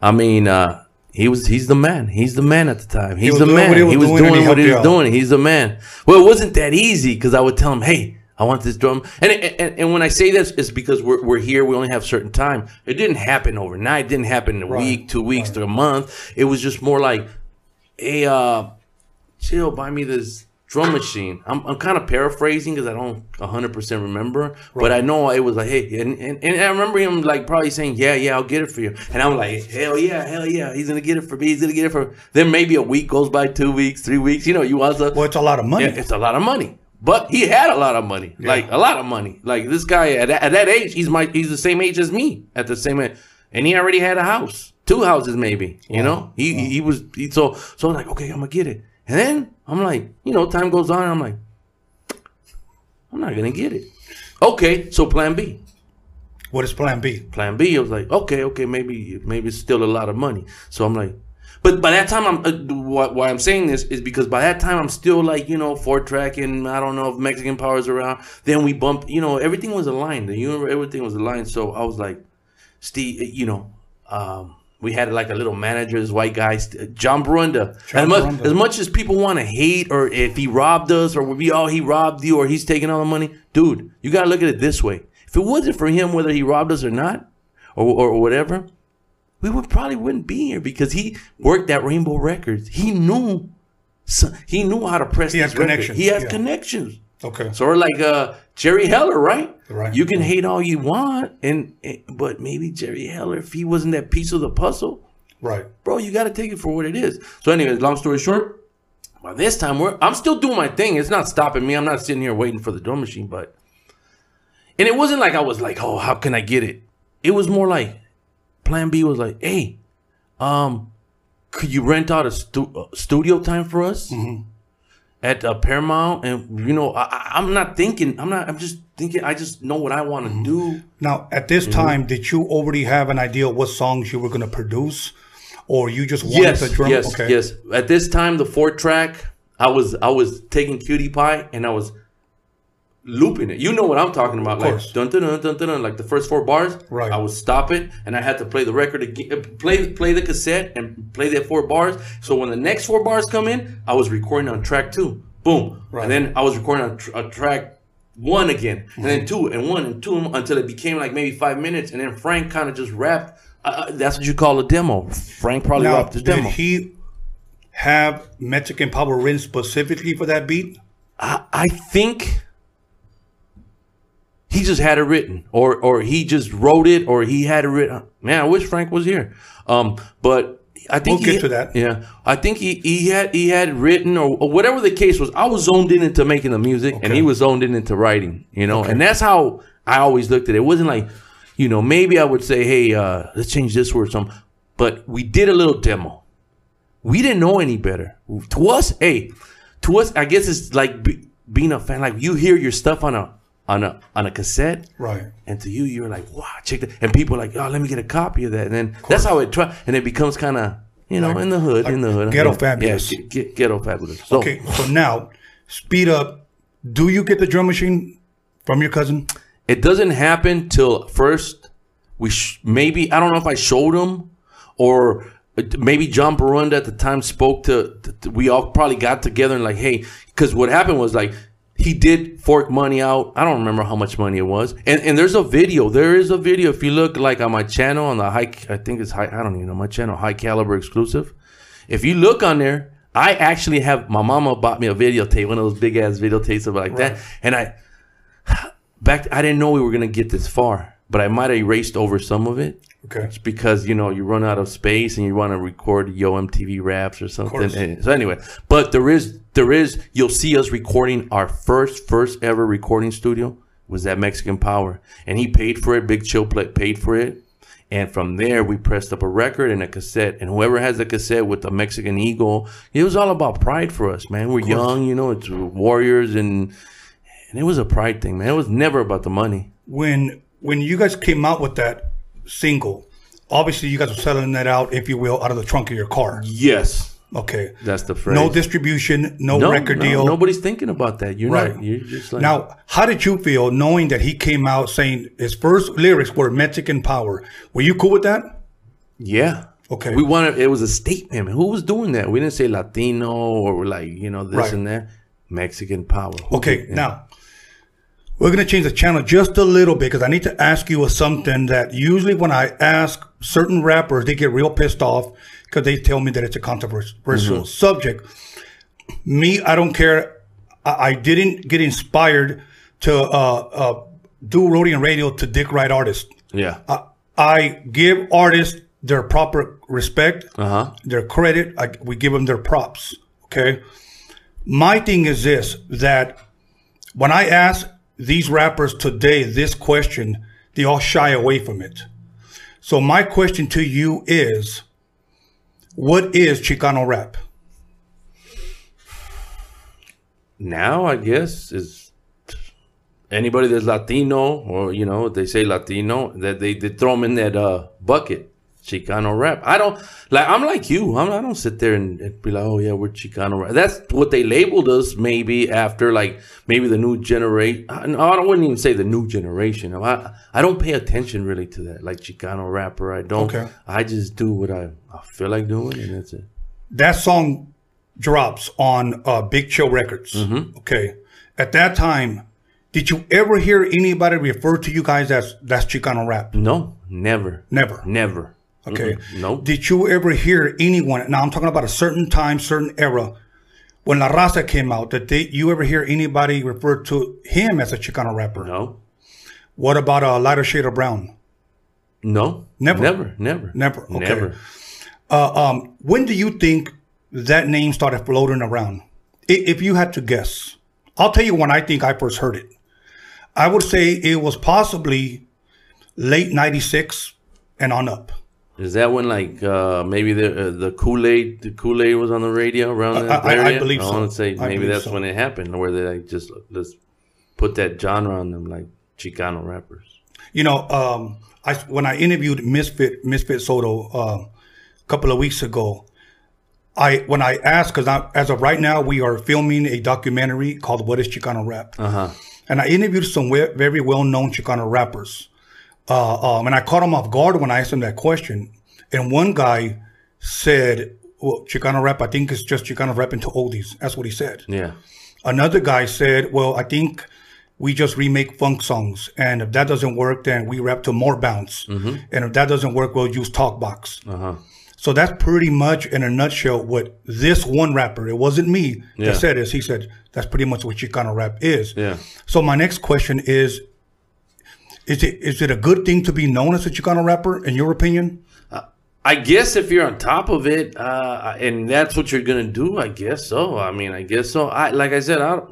I mean, uh, he was he's the man. He's the man at the time. He's the man. he was he was doing doing he what he was out. doing. He's the man. Well, it wasn't that easy because I would tell him, hey. I want this drum, and, and and when I say this, it's because we're, we're here. We only have certain time. It didn't happen overnight. It didn't happen in a Right, week, two weeks, to a month. It was just more like, hey, uh, chill, buy me this drum machine. I'm, I'm kind of paraphrasing because I don't 100% remember, but I know it was like, hey, and, and, and I remember him like probably saying, yeah, yeah, I'll get it for you. And I'm like, hell yeah, hell yeah, he's going to get it for me. He's going to get it for Then maybe a week goes by, two weeks, three weeks. You know, you stuff. Well, it's a lot of money. Yeah, it's a lot of money. But he had a lot of money, like a lot of money. Like this guy at, that- at that age, he's my he's the same age as me at the same age, and he already had a house, two houses maybe. You know, he he was he, so so I'm like okay, I'm gonna get it, and then I'm like, you know, time goes on, I'm like, I'm not gonna get it. Okay, so Plan B. What is Plan B? Plan B, I was like, okay, okay, maybe maybe it's still a lot of money. So I'm like, but by that time, I'm uh, why, why I'm saying this is because by that time I'm still like you know four track and I don't know if Mexican powers around. Then we bump, you know, everything was aligned. The universe, everything was aligned. So I was like, Steve, you know, um, we had like a little manager, this white guy, John Brunda. As much Brunda. as much as people want to hate or if he robbed us or we oh he robbed you or he's taking all the money, dude, you gotta look at it this way. If it wasn't for him, whether he robbed us or not, or, or whatever, we would probably wouldn't be here because he worked at Rainbo Records. He knew, he knew how to press. He has connections, He has yeah. connections. Okay. Sort of like uh, Jerry Heller, right? Right. You can hate all you want, and, and but maybe Jerry Heller, if he wasn't that piece of the puzzle, Right. bro, you got to take it for what it is. So, anyways, long story short, by this time, we're I'm still doing my thing. It's not stopping me. I'm not sitting here waiting for the drum machine, but and it wasn't like I was like, oh, how can I get it? It was more like Plan B was like, hey, um, could you rent out a stu- uh, studio time for us at uh, Paramount? And you know, I, I'm not thinking. I'm not. I'm just thinking. I just know what I want to do. Now, at this Mm-hmm. time, did you already have an idea of what songs you were going to produce, or you just wanted yes, the drum? yes, okay. yes. At this time, the four track, I was I was taking Cutie Pie and I was looping it. You know what I'm talking about? Like dun dun dun dun dun, dun like the first four bars. Right. I would stop it and I had to play the record again, play play the cassette and play that four bars. So when the next four bars come in, I was recording on track two. Boom. Right. And then I was recording on tr- uh, track one again, and then two and one and two until it became like maybe five minutes, and then Frank kind of just rapped. Uh, Uh, that's what you call a demo. Frank probably Now, rapped the demo. did demo. he have Mexican Power written specifically for that beat? I, I think he just had it written, or or he just wrote it, or he had it written. Man, I wish Frank was here. Um, but I think We'll he- get to that. Yeah, I think he, he had he had it written, or, or whatever the case was. I was zoned in into making the music, and he was zoned in into writing. You know, and that's how I always looked at it. It wasn't like, you know, maybe I would say, hey, uh, let's change this word some, but we did a little demo we didn't know any better. To us, hey, to us, I guess it's like be, being a fan. Like you hear your stuff on a on a on a cassette, Right. and to you, you're like, wow, check that. And people are like, oh, let me get a copy of that. And then that's how it try, and it becomes kind of you know Like- in the hood, like in the hood, ghetto fabulous. yeah, get, get, ghetto fabulous. So Okay. So now, speed up. Do you get the drum machine from your cousin? it doesn't happen till first we sh- maybe I don't know if I showed him or uh, maybe John Barunda at the time spoke to, to- to- we all probably got together and like hey because what happened was like he did fork money out. I don't remember how much money it was. And and there's a video there is a video. If you look like on my channel on the high I think it's high I don't even know my channel high caliber exclusive. If you look on there I actually have my mama bought me a videotape one of those big ass videotapes of like that. And I back I didn't know we were gonna get this far, but I might have erased over some of it. Okay. It's because you know you run out of space and you want to record Yo MTV raps or something. And so anyway, but there is there is you'll see us recording our first first ever recording studio was that Mexican Power, and he paid for it. Big Chill paid for it. And from there, we pressed up a record and a cassette. And whoever has the cassette with the Mexican Eagle, it was all about pride for us, man. We're young, you know, it's warriors, and and it was a pride thing, man. It was never about the money. when when you guys came out with that single, obviously you guys were selling that out, if you will, out of the trunk of your car. Yes, Okay. that's the phrase. No distribution, no, No, record no, deal. Nobody's thinking about that. You're Right. not. You're just like Now, how did you feel knowing that he came out saying his first lyrics were Mexican power? Were you cool with that? Yeah. Okay. We wanted. It was a statement. Who was doing that? We didn't say Latino or like you know this Right. and that. Mexican power. Who Okay, did- yeah. now we're going to change the channel just a little bit because I need to ask you something that usually when I ask certain rappers, they get real pissed off because they tell me that it's a controversial Mm-hmm. subject. Me, I don't care. I, I didn't get inspired to uh, uh, do Roadium radio to dick right artists. Yeah. I, I give artists their proper respect, Uh huh. their credit. I, we give them their props. Okay. My thing is this: that when I ask these rappers today this question, they all shy away from it. So my question to you is: What is Chicano rap? Now I guess is anybody that's Latino or you know they say Latino that they, they throw them in that uh bucket. Chicano rap. I don't like. I'm like you. I'm, I don't sit there and, and be like, "Oh yeah, we're Chicano rap." That's what they labeled us. Maybe after like maybe the new generation. I, no, I wouldn't even say the new generation. I I don't pay attention really to that. Like Chicano rapper, I don't. Okay. I just do what I, I feel like doing, and that's it. That song drops on uh, Big Chill Records. Okay. At that time, did you ever hear anybody refer to you guys as that's Chicano rap? No, never, Never. never. Okay. Mm-mm. Nope. Did you ever hear anyone? Now I'm talking about a certain time, certain era, when La Raza came out. Did they, you ever hear anybody refer to him as a Chicano rapper? No. What about a lighter shade of brown? No. Never. Never. Never. Never. Okay. Never. Uh, um, when do you think that name started floating around? If you had to guess, I'll tell you when I think I first heard it. I would say it was possibly late '96 and on up. Is that when like uh maybe the uh, the Kool Aid the Kool Aid was on the radio around that I- I- I area? believe so. I want to say maybe that's so. when it happened, where they like just let's put that genre on them, like Chicano rappers. You know, um, I when I interviewed Misfit Misfit Soto uh, a couple of weeks ago, I when I asked because as of right now we are filming a documentary called "What Is Chicano Rap," Uh huh. and I interviewed some we- very well known Chicano rappers, uh, um, and I caught him off guard when I asked him that question. And one guy said, "Well, Chicano rap, I think it's just Chicano rapping to oldies." That's what he said. Yeah. Another guy said, "Well, I think we just remake funk songs, and if that doesn't work, then we rap to more bounce, and if that doesn't work, we'll use talkbox." Uh huh. So that's pretty much in a nutshell what this one rapper. It wasn't me Yeah. that said this. He said that's pretty much what Chicano rap is. Yeah. So my next question is: Is it is it a good thing to be known as a Chicano rapper, in your opinion? I guess if you're on top of it, uh, and that's what you're gonna do, I guess so. I mean, I guess so. I like I said, I,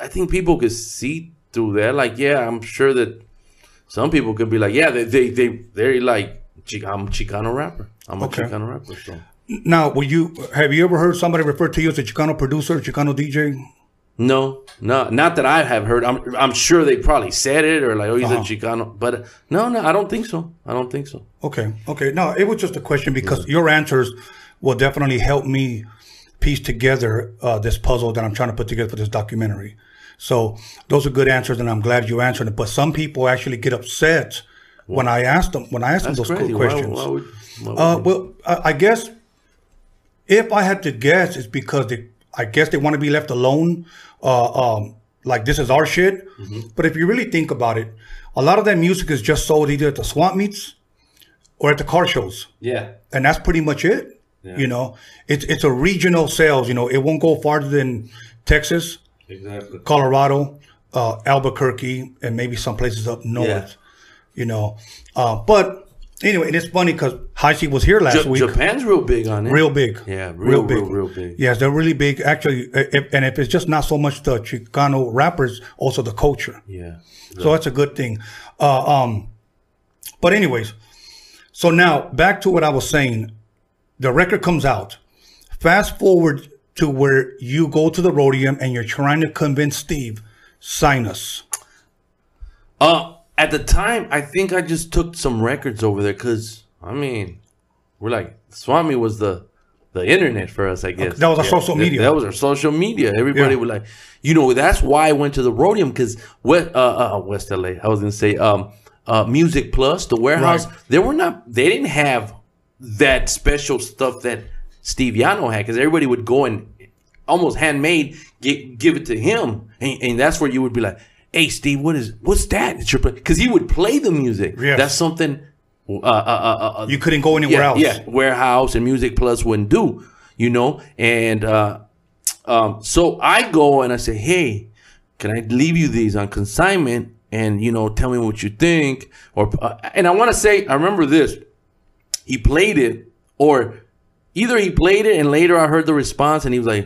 I think people could see through that. Like, yeah, I'm sure that some people could be like, yeah, they they they they're like, I'm a Chicano rapper. I'm a Okay. Chicano rapper. So Now, will you have you ever heard somebody refer to you as a Chicano producer, Chicano DJ? No, no, not that I have heard. I'm I'm sure they probably said it or like, oh, he's Uh-huh. a Chicano, but uh, no, no, I don't think so. I don't think so. Okay, okay. No, it was just a question because your answers will definitely help me piece together uh, this puzzle that I'm trying to put together for this documentary. So those are good answers, and I'm glad you answered it. But some people actually get upset when I ask them when I ask them those crazy. cool Why- questions. why would- why would Uh, well, I, I guess if I had to guess, it's because they, I guess they want to be left alone. Uh, um, like this is our shit. Mm-hmm. But if you really think about it, a lot of that music is just sold either at the swamp meets or at the car shows, yeah. and that's pretty much it. Yeah. You know, it's it's a regional sales. You know, it won't go farther than Texas, Exactly. Colorado, uh, Albuquerque, and maybe some places up north. Yeah. You know, uh, but anyway, and it's funny because Hashi was here last Ja- week. Japan's real big on it. Real big. Yeah, real, real, real big. Yes, they're really big. Actually, if, and if it's just not so much the Chicano rappers, also the culture. Yeah. So that's a good thing. Uh, um, but anyways, so now back to what I was saying. The record comes out. Fast forward to where you go to the Roadium and you're trying to convince Steve, sign us. Uh, at the time, I think I just took some records over there because I mean, we're like Swami was the the internet for us, I guess. that was our social that- media. That, was our social media. Everybody Yeah. would like, you know, that's why I went to the Roadium because West uh, uh West LA. I was gonna say um uh Music Plus, the warehouse. Right. They were not. They didn't have that special stuff that Steve Yano had because everybody would go and almost handmade gi- give it to him, and, and that's where you would be like, "Hey, Steve, what is what's that that you're? Because he would play the music. Yes. That's something. Uh, uh, uh, uh, You couldn't go anywhere yeah, else. yeah, warehouse and Music Plus wouldn't do, you know. And uh, um, so I go and I say, "Hey, can I leave you these on consignment?" And you know, tell me what you think. Or uh, and I want to say, I remember this. He played it, or either he played it and later I heard the response and he was like,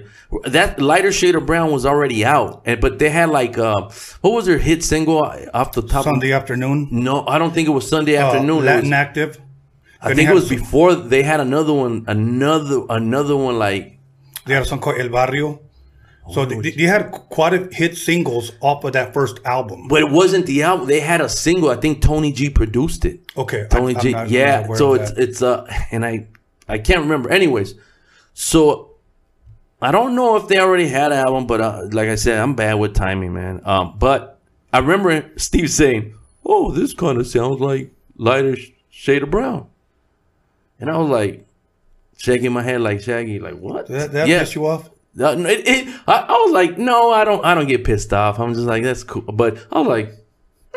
"That lighter shade of brown was already out." And but they had like, uh, what was their hit single off the top? Sunday afternoon. No, I don't think it was Sunday Uh, afternoon. It was- Latin Active. I think it was some- before they had another one, another another one like They had a song called El Barrio. So they, they had quite a hit singles off of that first album. but it wasn't the album. They had a single. I think Tony G produced it. Okay, Tony I'm G. not- I'm not yeah. So it's that. it's uh and I I can't remember. Anyways, so I don't know if they already had an album, but uh, like I said, I'm bad with timing, man. Um, but I remember Steve saying, "Oh, this kind of sounds like lighter sh- shade of brown," and I was like shaking my head like Shaggy, like what? That, that yeah. piss you off? Uh, it, it, I, I was like, no, I don't. I don't get pissed off. I'm just like, that's cool. But I was like,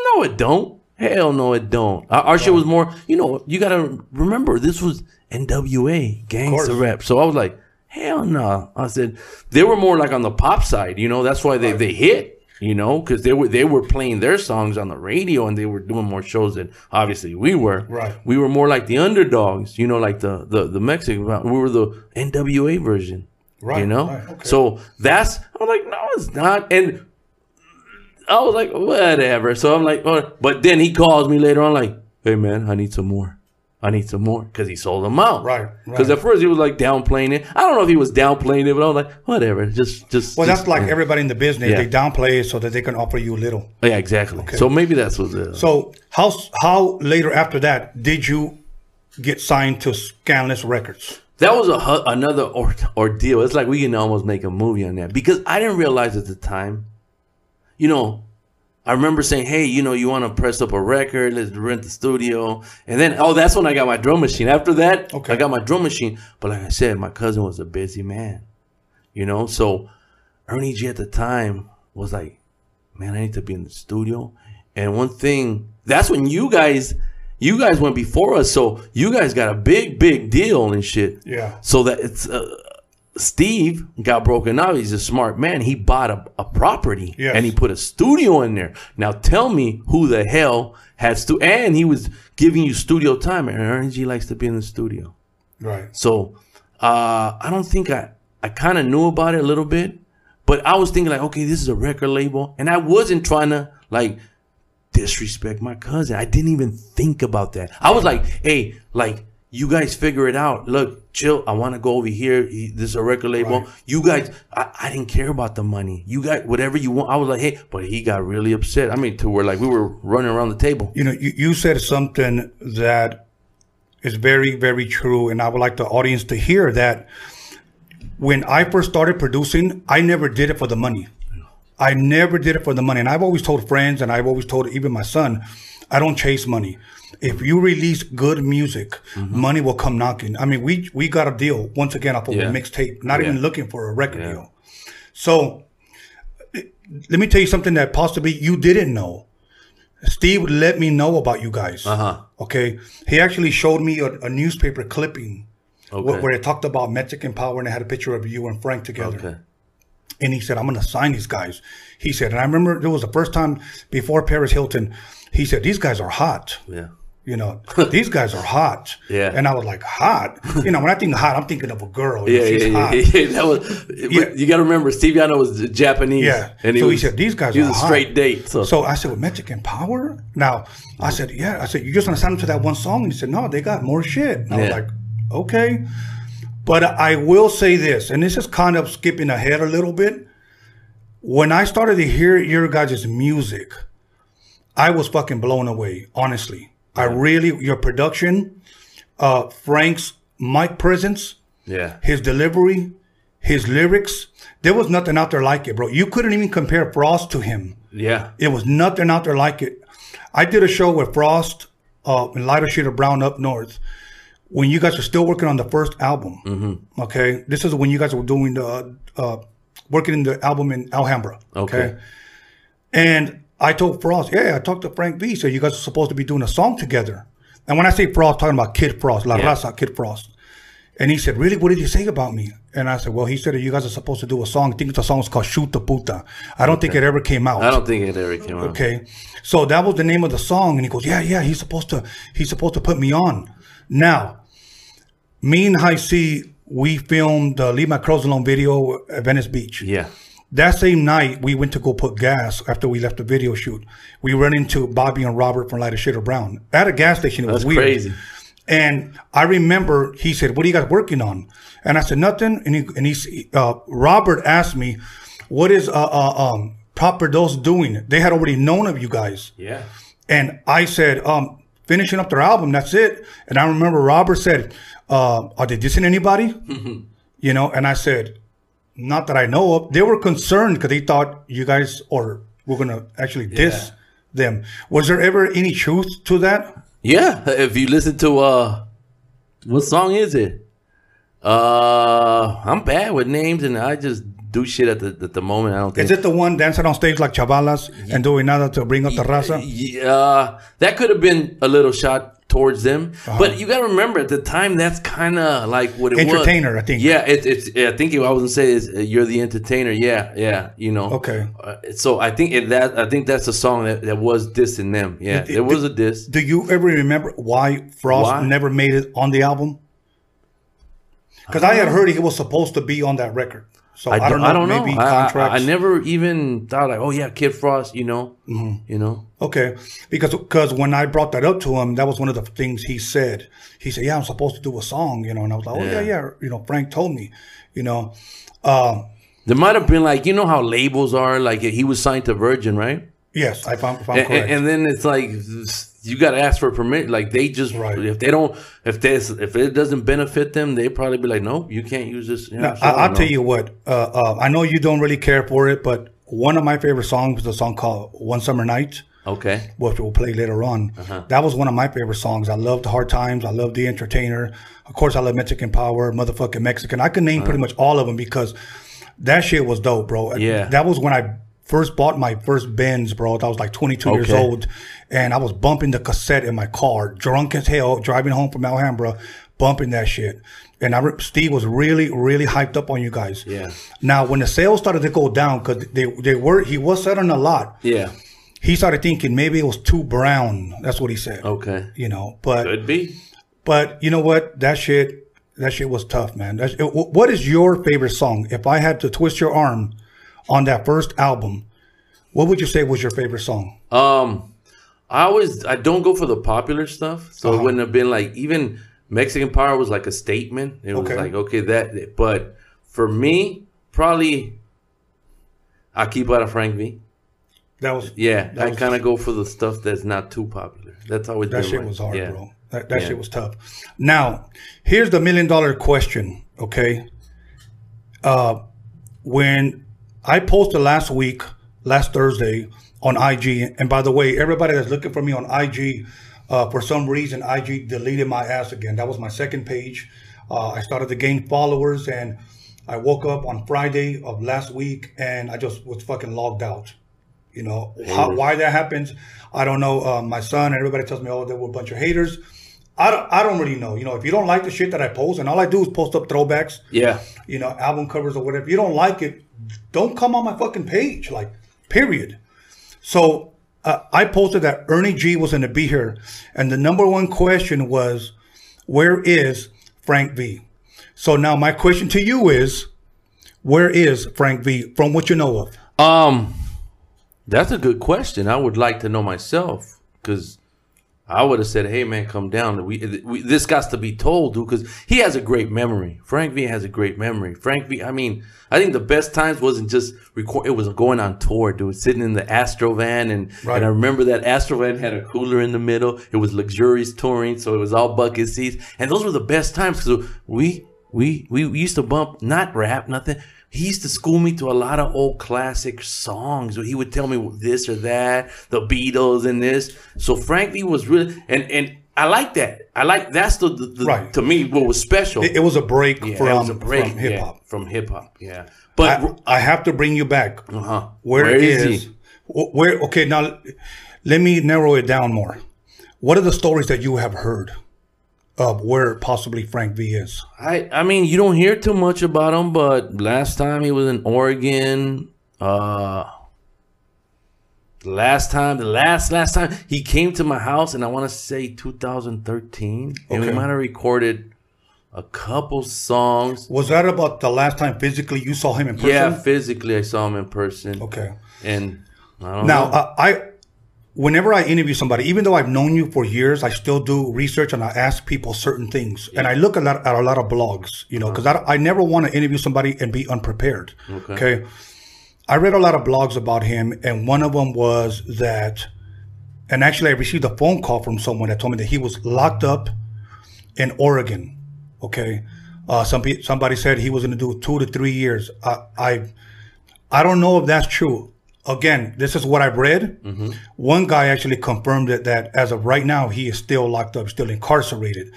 no, it don't. Hell no, it don't. Our, our shit was more. You know, you gotta remember this was NWA, gangster rap. So I was like, hell no. I said they were more like on the pop side. You know, that's why they they hit. You know, because they were they were playing their songs on the radio and they were doing more shows than obviously we were. Right. We were more like the underdogs. You know, like the the the Mexican. We were the NWA version. Right, You know? right, okay. So that's I'm like, no, it's not. And I was like, whatever. So I'm like, oh. but then he calls me later on, like, hey man, I need some more. I need some more because he sold them out. Right, Because right. at first he was like downplaying it. I don't know if he was downplaying it, but I was like, whatever. Just, just. Well, just- that's like yeah. everybody in the business. Yeah. They downplay it so that they can offer you little. Yeah, exactly. Okay. So maybe that's what. The, So how how later after that did you get signed to Skanless Records? That was a another or- ordeal. It's like we can almost make a movie on that because I didn't realize at the time. You know, I remember saying, "Hey, you know, you want to press up a record? Let's rent the studio." And then, oh, that's when I got my drum machine. After that, Okay. I got my drum machine. But like I said, my cousin was a busy man. You know, so Ernie G at the time was like, "Man, I need to be in the studio." And one thing, that's when you guys, you guys went before us, so you guys got a big, big deal and shit. Yeah. So that it's uh, Steve got broken up. He's a smart man. He bought a, a property Yes. and he put a studio in there. Now tell me who the hell has to and he was giving you studio time and Ernie G likes to be in the studio. Right. So uh, I don't think I I kind of knew about it a little bit, but I was thinking like, okay, this is a record label, and I wasn't trying to like disrespect my cousin. I didn't even think about that. I was like, hey, like you guys figure it out. Look, chill. I want to go over here. This is a record label. Right. You guys, I, I didn't care about the money. You got whatever you want. I was like, hey, but he got really upset. I mean, to where like we were running around the table. You know, you, you said something that is very, very true, and I would like the audience to hear that. When I first started producing, I never did it for the money. I never did it for the money. And I've always told friends and I've always told even my son, I don't chase money. If you release good music, Mm-hmm. money will come knocking. I mean, we we got a deal once again off of Yeah. a mixtape, not Yeah. even looking for a record Yeah. deal. So let me tell you something that possibly you didn't know. Steve let me know about you guys. Uh huh. Okay. He actually showed me a, a newspaper clipping Okay. where it talked about Mexican power and it had a picture of you and Frank together. Okay. And he said, I'm going to sign these guys. He said, and I remember it was the first time before Paris Hilton. He said, These guys are hot. Yeah. You know, these guys are hot. Yeah. And I was like, Hot? You know, when I think hot, I'm thinking of a girl. Yeah, She's yeah, yeah, hot. yeah, That was. Yeah. You got to remember, Steve Yano was Japanese. Yeah. and he So he said, "These guys He was are a hot." straight date. So, So I said, well, Mexican power? Now, I said, yeah. I said, you just want to sign them to that one song? And he said, no, they got more shit. And I was Yeah. like, okay. But I will say this, and this is kind of skipping ahead a little bit. When I started to hear your guys' music, I was fucking blown away, honestly. I really, your production, uh, Frank's mic presence, yeah, his delivery, his lyrics, there was nothing out there like it, bro. You couldn't even compare Frost to him. yeah, It was nothing out there like it. I did a show with Frost uh, and Lighter Shade of Brown up north when you guys were still working on the first album. Mm-hmm. Okay, this is when you guys were doing the uh, working in the album in Alhambra. Okay. and I told Frost, yeah, I talked to Frank V. So you guys are supposed to be doing a song together. And when I say Frost, I'm talking about Kid Frost, La Yeah. Raza, Kid Frost. And he said, really? What did he say about me? And I said, well, he said that you guys are supposed to do a song. I think the song is called Shoot the Puta. I don't think it ever came out. I don't think it ever came out. Okay. So that was the name of the song. And he goes, Yeah, yeah, he's supposed to he's supposed to put me on. Now, me and Hi-C, we filmed the Leave My Curl Alone video at Venice Beach. Yeah, That same night, we went to go put gas after we left the video shoot. We run into Bobby and Robert from Shade of Brown at a gas station. It was that's weird. crazy. And I remember he said, "What are you guys working on?" And I said, "Nothing." And he and he uh, Robert asked me, "What is uh, uh um Proper Dose doing?" They had already known of you guys, Yeah, and I said, "Um, finishing up their album. That's it." And I remember Robert said, uh, "Are they dissing anybody?" you know, and I said, "Not that I know of." They were concerned because they thought you guys or were gonna actually diss them. Was there ever any truth to that? yeah. If you listen to uh, what song is it? Uh, I'm bad with names, and I just do shit at the at the moment. I don't think Is it the one dancing on stage like chavalas and doing nada to bring up the raza? Yeah, that could have been a little shot towards them, Uh-huh. but you got to remember at the time that's kind of like what it Entertainer, was. Entertainer, I think. Yeah, it, it's. I think I was gonna say is uh, you're the entertainer. Yeah, yeah, you know. Okay. Uh, so I think it, that I think that's a song that, that was dissing them. Yeah, It- it- it was a diss. Do you ever remember why Frost Why? never made it on the album? Because I had heard he was supposed to be on that record. So I, don't know. I don't know. maybe I- I, contracts. I, never even thought like, oh yeah, Kid Frost. You know, Mm-hmm. you know. Okay, because because when I brought that up to him, that was one of the things he said. He said, "Yeah, I'm supposed to do a song," you know, and I was like, "Oh yeah, Yeah. yeah." You know, Frank told me, you know. Um, There might have been like you know how labels are. Like he was signed to Virgin, right? yes, I found, and, correct. and then it's like you got to ask for permit. Like they just Right. if they don't if this if it doesn't benefit them, they probably be like, no, you can't use this. You know, Now, I'll know. tell you what. Uh, uh, I know you don't really care for it, but one of my favorite songs is a song called "One Summer Night." Okay. which we'll play later on. Uh-huh. That was one of my favorite songs. I loved Hard Times. I loved The Entertainer. Of course, I love Mexican Power, Motherfucking Mexican. I could name pretty much all of them because that shit was dope, bro. Uh-huh. Yeah. That was when I first bought my first Benz, bro. I was like 22 years old. And I was bumping the cassette in my car, drunk as hell, driving home from Alhambra, bumping that shit. And I, re- Steve was really, really hyped up on you guys. Yeah. Now, when the sales started to go down, because they, they were, he was selling a lot Yeah. he started thinking maybe it was too brown. That's what he said. Okay. You know, but Could be. but you know what? That shit that shit was tough, man. It, what is your favorite song? If I had to twist your arm on that first album, what would you say was your favorite song? Um, I always I don't go for the popular stuff, so Uh-huh. it wouldn't have been like even Mexican Power was like a statement. It was Okay. like okay that, but for me probably I keep out of Frank V. That was Yeah, That I kind of go for the stuff that's not too popular. That's always that shit my- was hard, yeah. bro. That, that Yeah. shit was tough. Now, here's the million dollar question. Okay, uh, when I posted last week last Thursday on IG. And by the way, everybody that's looking for me on IG, uh, for some reason, IG deleted my ass again. That was my second page. Uh, I started to gain followers, and I woke up on Friday of last week, and I just was fucking logged out. You know how, why that happens, I don't know. Uh, my son and everybody tells me, oh, there were a bunch of haters. I don't, I don't really know. You know, if you don't like the shit that I post, and all I do is post up throwbacks, Yeah. you know, album covers or whatever. If you don't like it, don't come on my fucking page. Like, period. So uh, I posted that Ernie G was going to be here, and the number one question was, "Where is Frank V?" So now my question to you is, where is Frank V? From what you know of? Um, that's a good question. I would like to know myself because I would have said, "Hey, man, come down. We, we this got to be told, dude, because he has a great memory. Frank V has a great memory. Frank V. I mean, I think the best times wasn't just record. It was going on tour, dude. Sitting in the Astro van, and Right. and I remember that Astro van had a cooler in the middle. It was luxurious touring, so it was all bucket seats, and those were the best times because we we we used to bump not rap nothing. He used to school me to a lot of old classic songs. He would tell me this or that, the Beatles and this. So Frank V was really and and I like that. I like that's the, the, the- Right. to me what was special. It, it was a break yeah, from, it was a break from hip hop. yeah, from hip hop. Yeah, but I, I have to bring you back. uh-huh. Where is, he? where? Okay, now let me narrow it down more. What are the stories that you have heard of where possibly Frank V is? I I mean, you don't hear too much about him, but last time he was in Oregon, uh the last time, the last last time he came to my house and I want to say 2013 and we might have recorded a couple songs. Was that about the last time physically you saw him in person? Yeah, physically I saw him in person. Okay. And I don't Now, know. uh, I, whenever I interview somebody, even though I've known you for years, I still do research and I ask people certain things, and I look a lot at a lot of blogs, you know, because I, I never want to interview somebody and be unprepared. Okay. I read a lot of blogs about him, and one of them was that, and actually, I received a phone call from someone that told me that he was locked up in Oregon. Okay. Uh, some somebody said he was going to do two to three years. I, I I don't know if that's true. Again, this is what I've read. Mm-hmm. One guy actually confirmed it that as of right now, he is still locked up, still incarcerated.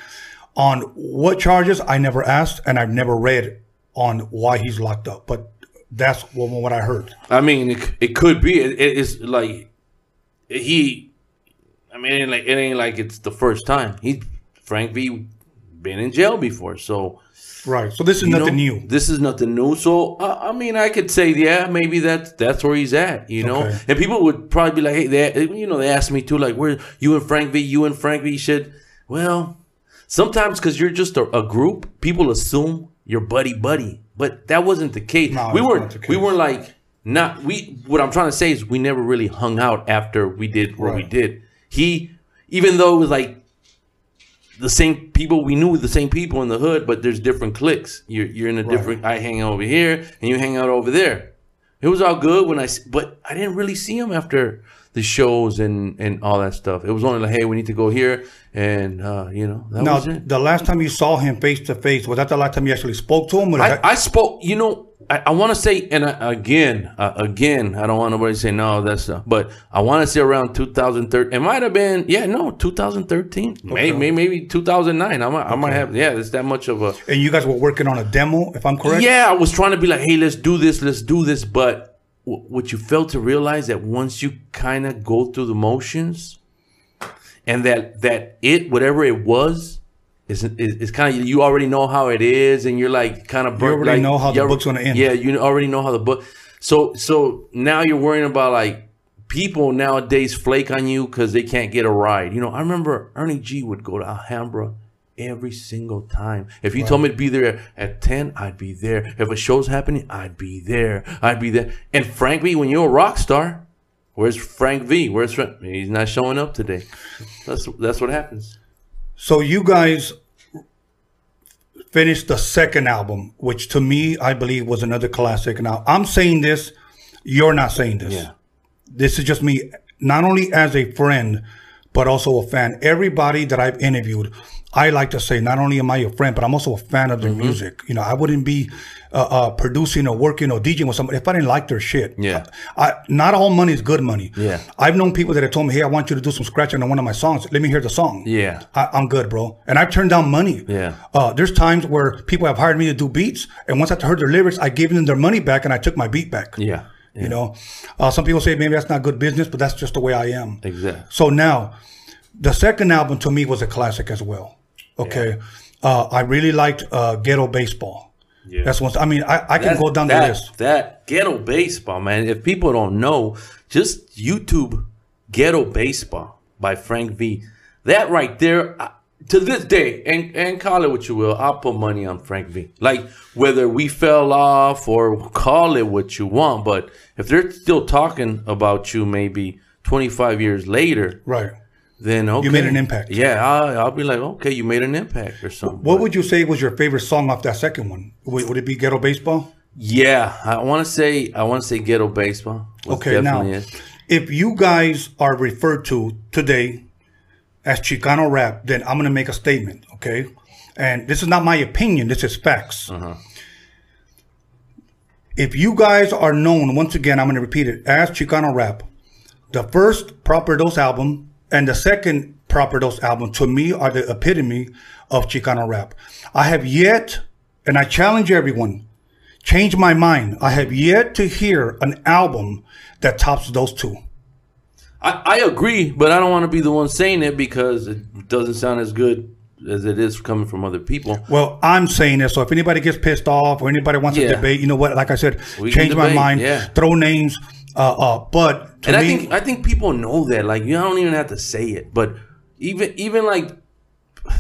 On what charges, I never asked, and I've never read on why he's locked up. But that's what, what I heard. I mean, it, it could be. It, it's like he. I mean, it ain't like it ain't like it's the first time. He Frank V been in jail before, so Right. So this is you know, nothing new. This is nothing new. So uh, I mean, I could say, yeah, maybe that's that's where he's at. You know, Okay. and people would probably be like, hey, they, you know, they asked me too, like, where you and Frank V, you and Frank V should. Well, sometimes because you're just a, a group, people assume you're buddy buddy, but that wasn't the case. No, we weren't. the We weren't like not we. What I'm trying to say is we never really hung out after we did what we did. He, even though it was like the same people we knew the same people in the hood, but there's different cliques. You're you're in a different. I hang out over here and you hang out over there. It was all good when i but I didn't really see him after the shows and and all that stuff. It was only like, hey, we need to go here, and uh, you know that Now, was it. the last time you saw him face to face, was that the last time you actually spoke to him? I, I spoke. You know, I, I want to say, and I, again, uh, again, I don't want nobody to say no. That's uh, but I want to say around 2013. It might have been, yeah, no, 2013, maybe maybe 2009. I might, I might have, yeah. It's that much of a. and you guys were working on a demo, if I'm correct? Yeah, I was trying to be like, hey, let's do this, let's do this. But w- what you fail to realize that once you kind of go through the motions, and that that it, whatever it was, is is, is kind of you already know how it is, and you're like kind of You already like, know how the book's gonna end. Yeah, you already know how the book. So so now you're worrying about like people nowadays flake on you because they can't get a ride. You know, I remember Ernie G would go to Alhambra every single time. If you told me to be there at 10, I'd be there. If a show's happening, I'd be there. I'd be there. And Frank V, when you're a rock star, where's Frank V? Where's Frank? He's not showing up today. That's that's what happens. So you guys finished the second album, which to me I believe was another classic. Now I'm saying this, you're not saying this. Yeah. This is just me, not only as a friend, but also a fan. Everybody that I've interviewed, I like to say, not only am I your friend, but I'm also a fan of their Mm-hmm. music. You know, I wouldn't be uh, uh, producing or working or DJing with somebody if I didn't like their shit. Yeah. I, not all money is good money. Yeah. I've known people that have told me, "Hey, I want you to do some scratching on one of my songs. Let me hear the song." Yeah. I, I'm good, bro. And I've turned down money. Yeah. Uh, there's times where people have hired me to do beats, and once I heard their lyrics, I gave them their money back, and I took my beat back. Yeah. You know, uh, some people say maybe that's not good business, but that's just the way I am. Exactly. So now, the second album to me was a classic as well. Okay, uh, I really liked uh, Ghetto Baseball. Yeah. That's one. I mean, I, I can That's- go down that, the list. That ghetto baseball, man. If people don't know, just YouTube ghetto baseball by Frank V. That right there, I- to this day, and and call it what you will, I'll put money on Frank V. Like whether we fell off or call it what you want, but if they're still talking about you, maybe 25 years later, Right. Then okay, you made an impact. Yeah, I'll, I'll be like, okay, you made an impact or something. What would you say was your favorite song off that second one? Would, would it be Ghetto Baseball? Yeah, I want to say I want to say ghetto baseball. Okay, now, if you guys are referred to today as Chicano rap, then I'm going to make a statement, okay? And this is not my opinion, this is facts. Uh-huh. If you guys are known, once again, I'm going to repeat it, as Chicano rap, the first Proper Dose album and the second Proper Dose album to me are the epitome of Chicano rap. I have yet, and I challenge everyone, change my mind. I have yet to hear an album that tops those two. I, I agree, but I don't want to be the one saying it because it doesn't sound as good as it is coming from other people. Well, I'm saying this, so if anybody gets pissed off or anybody wants Yeah. to debate, you know what? Like I said, We change my mind, yeah. throw names. Uh, uh, but And I think I think people know that. Like you don't even have to say it, but even even like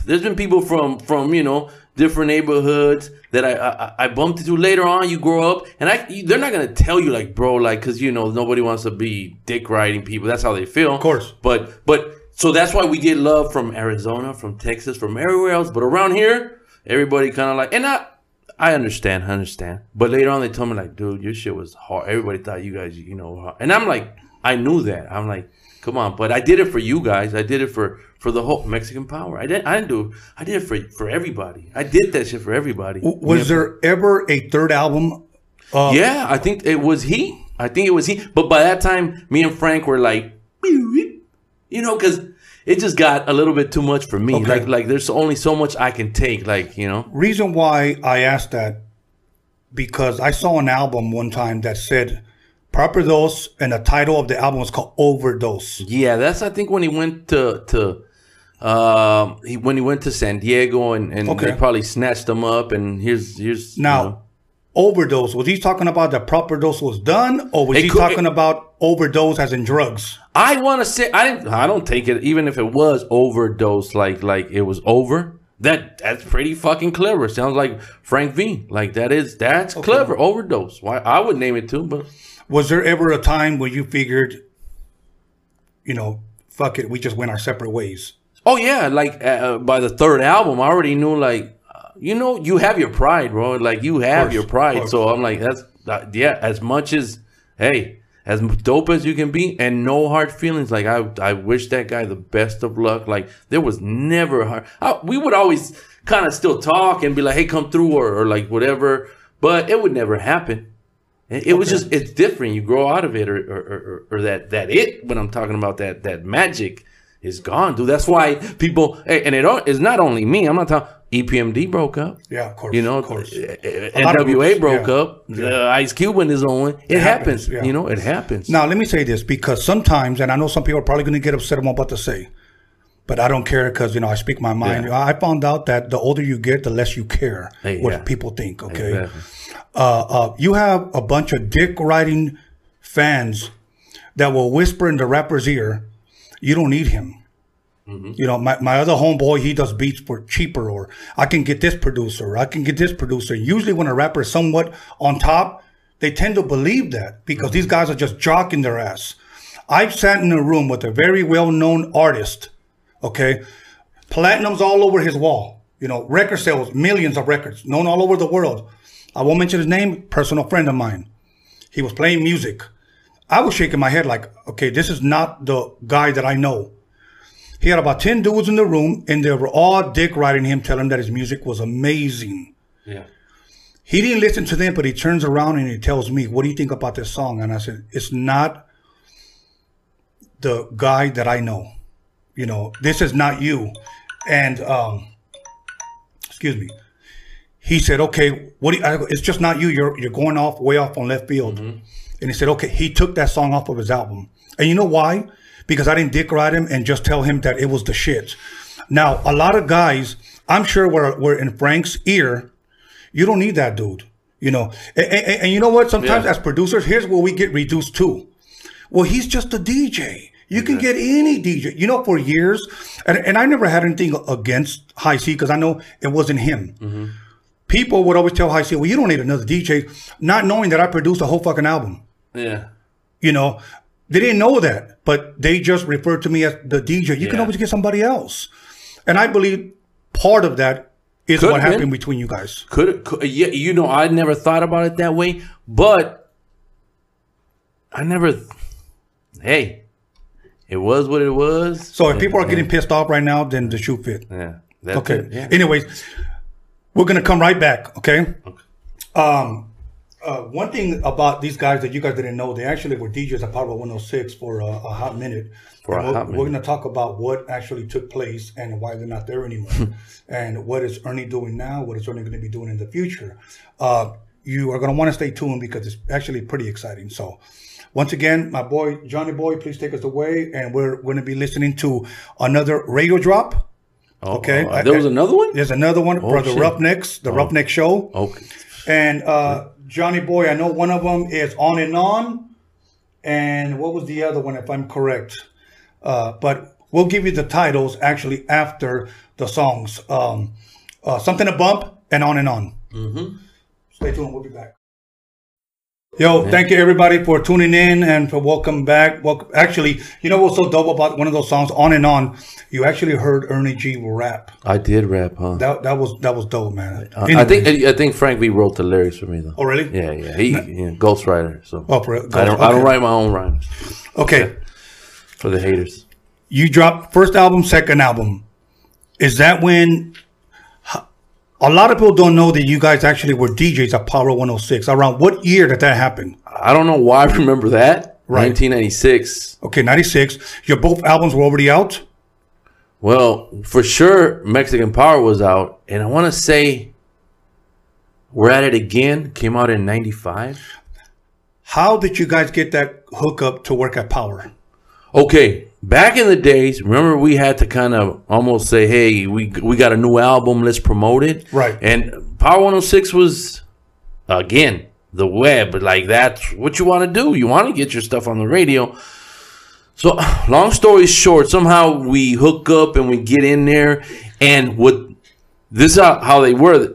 there's been people from from you know different neighborhoods that I I, I bumped into later on. You grow up, and I you- they're not gonna tell you like bro like because you know nobody wants to be dick riding people. That's how they feel, of course. But but so that's why we get love from Arizona, from Texas, from everywhere else. But around here, everybody kind of like and I. I understand, I understand. But later on, they told me like, "Dude, your shit was hard. Everybody thought you guys, you know." Hard. And I'm like, I knew that. I'm like, come on. But I did it for you guys. I did it for for the whole Mexican power. I didn't. I didn't do. it. I did it for for everybody. I did that shit for everybody. was there ever a third album? Uh, Yeah, I think it was he. I think it was he. But by that time, me and Frank were like, you know, because it just got a little bit too much for me. Okay. Like, like there's only so much I can take. Like, you know. Reason why I asked that because I saw an album one time that said Proper Dose, and the title of the album was called Overdose. Yeah, that's I think when he went to to um he when he went to San Diego and and Okay. they probably snatched him up and here's here's you Now, know. Overdose. Was he talking about the proper dose was done, or was It he could- talking about overdose as in drugs? I want to say I didn't. I don't take it even if it was overdose, like like it was over. That that's pretty fucking clever. Sounds like Frank V. Like that is that's clever. Overdose. Why I would name it too, but Was there ever a time where you figured, you know, fuck it, we just went our separate ways? oh yeah, like uh, by the third album, I already knew like uh, you know you have your pride, bro. Like you have course, your pride. So I'm like that's uh, yeah. As much as hey. As dope as you can be, and no hard feelings. Like I, I wish that guy the best of luck. Like there was never hard. I, we would always kind of still talk and be like, "Hey, come through," or, or like whatever. But it would never happen. It, it was just it's different. You grow out of it, or or, or or that that it. When I'm talking about that that magic is gone, dude. That's why people and it it's not only me. I'm not talking. EPMD broke up. Yeah, of course. You know, of course. uh, NWA groups, broke yeah. up. Uh, Ice Cube went his own way. It, happens, happens. yeah. You know, it happens. Now, let me say this because sometimes, and I know some people are probably going to get upset at what I'm about to say, but I don't care because, you know, I speak my mind. Yeah. I found out that the older you get, the less you care Hey, what yeah. people think, okay? Exactly. Uh, uh, you have a bunch of dick riding fans that will whisper in the rapper's ear, you don't need him. Mm-hmm. You know, my, my other homeboy, he does beats for cheaper, or I can get this producer, or I can get this producer. Usually, when a rapper is somewhat on top, they tend to believe that because these guys are just jocking their ass. I've sat in a room with a very well known artist, okay? Platinums all over his wall, you know, record sales, millions of records, known all over the world. I won't mention his name, personal friend of mine. He was playing music. I was shaking my head like, okay, this is not the guy that I know. He had about 10 dudes in the room, and they were all dick riding him, telling him that his music was amazing. Yeah. He didn't listen to them, but he turns around and he tells me, What do you think about this song? And I said, It's not the guy that I know. You know, this is not you. And, um, excuse me. He said, Okay, what do you, I, it's just not you. You're, you're going off way off on left field. And he said, Okay, he took that song off of his album. And you know why? Because I didn't dick ride him and just tell him that it was the shit. Now, a lot of guys, I'm sure we're, we're in Frank's ear. You don't need that dude. You know, and, and- and you know what? Sometimes Yeah. as producers, here's where we get reduced to. Well, he's just a DJ. You can get any DJ. You know, for years, and, and I never had anything against Hi-C because I know it wasn't him. Mm-hmm. People would always tell Hi-C, well, you don't need another DJ, not knowing that I produced a whole fucking album. Yeah. You know, they didn't know that, but they just referred to me as the DJ. You can always get somebody else. And I believe part of that is Could what have been. happened between you guys. Could, could yeah, you know, I never thought about it that way, but I never. Hey, it was what it was. So if people are getting pissed off right now, then the shoe fit. yeah, that's Okay. yeah. Anyways, we're gonna come right back. Okay. okay. Um, uh, one thing about these guys that you guys didn't know, they actually were DJs at Power 106 for a, a hot minute. For a we're, hot We're gonna talk about what actually took place and why they're not there anymore, and what is Ernie doing now, what is Ernie going to be doing in the future. Uh, you are gonna want to stay tuned because it's actually pretty exciting. So. Once again, my boy Johnny Boy, please take us away, and we're going to be listening to another radio drop. Oh, okay. oh, there was another one. There's another one, Brother shit. Roughnecks, the Roughneck Show. Okay. And uh, Johnny Boy, I know one of them is On and On. And what was the other one, if I'm correct? Uh, but we'll give you the titles actually after the songs. Um, uh, Something to Bump and On and On. Mm-hmm. Stay tuned. We'll be back. Yo, thank you everybody for tuning in and for welcome back. Welcome. Actually, you know what's so dope about one of those songs, On and On? You actually heard Ernie G rap. I did rap, huh? That that was that was dope, man. Uh, I Anyway. think I think Frank V wrote the lyrics for me though. Oh, really? Yeah, yeah. He yeah, ghostwriter. So Oh, for- I don't I don't write my own rhymes Okay. for the haters. You dropped first album, second album. Is that when a lot of people don't know that you guys actually were DJs at Power 106? Around what year did that happen? I don't know why I remember that. Right. 1996. Okay, 96. Your both albums were already out? Well, for sure, Mexican Power was out, and I want to say we're at it again. Came out in '95. How did you guys get that hookup to work at Power? Okay, back in the days, remember we had to kind of almost say, "Hey, we we got a new album, let's promote it." Right. And Power 106 was again the web, like that's what you want to do. You want to get your stuff on the radio. So, long story short, somehow we hook up and we get in there, and what this is how, they were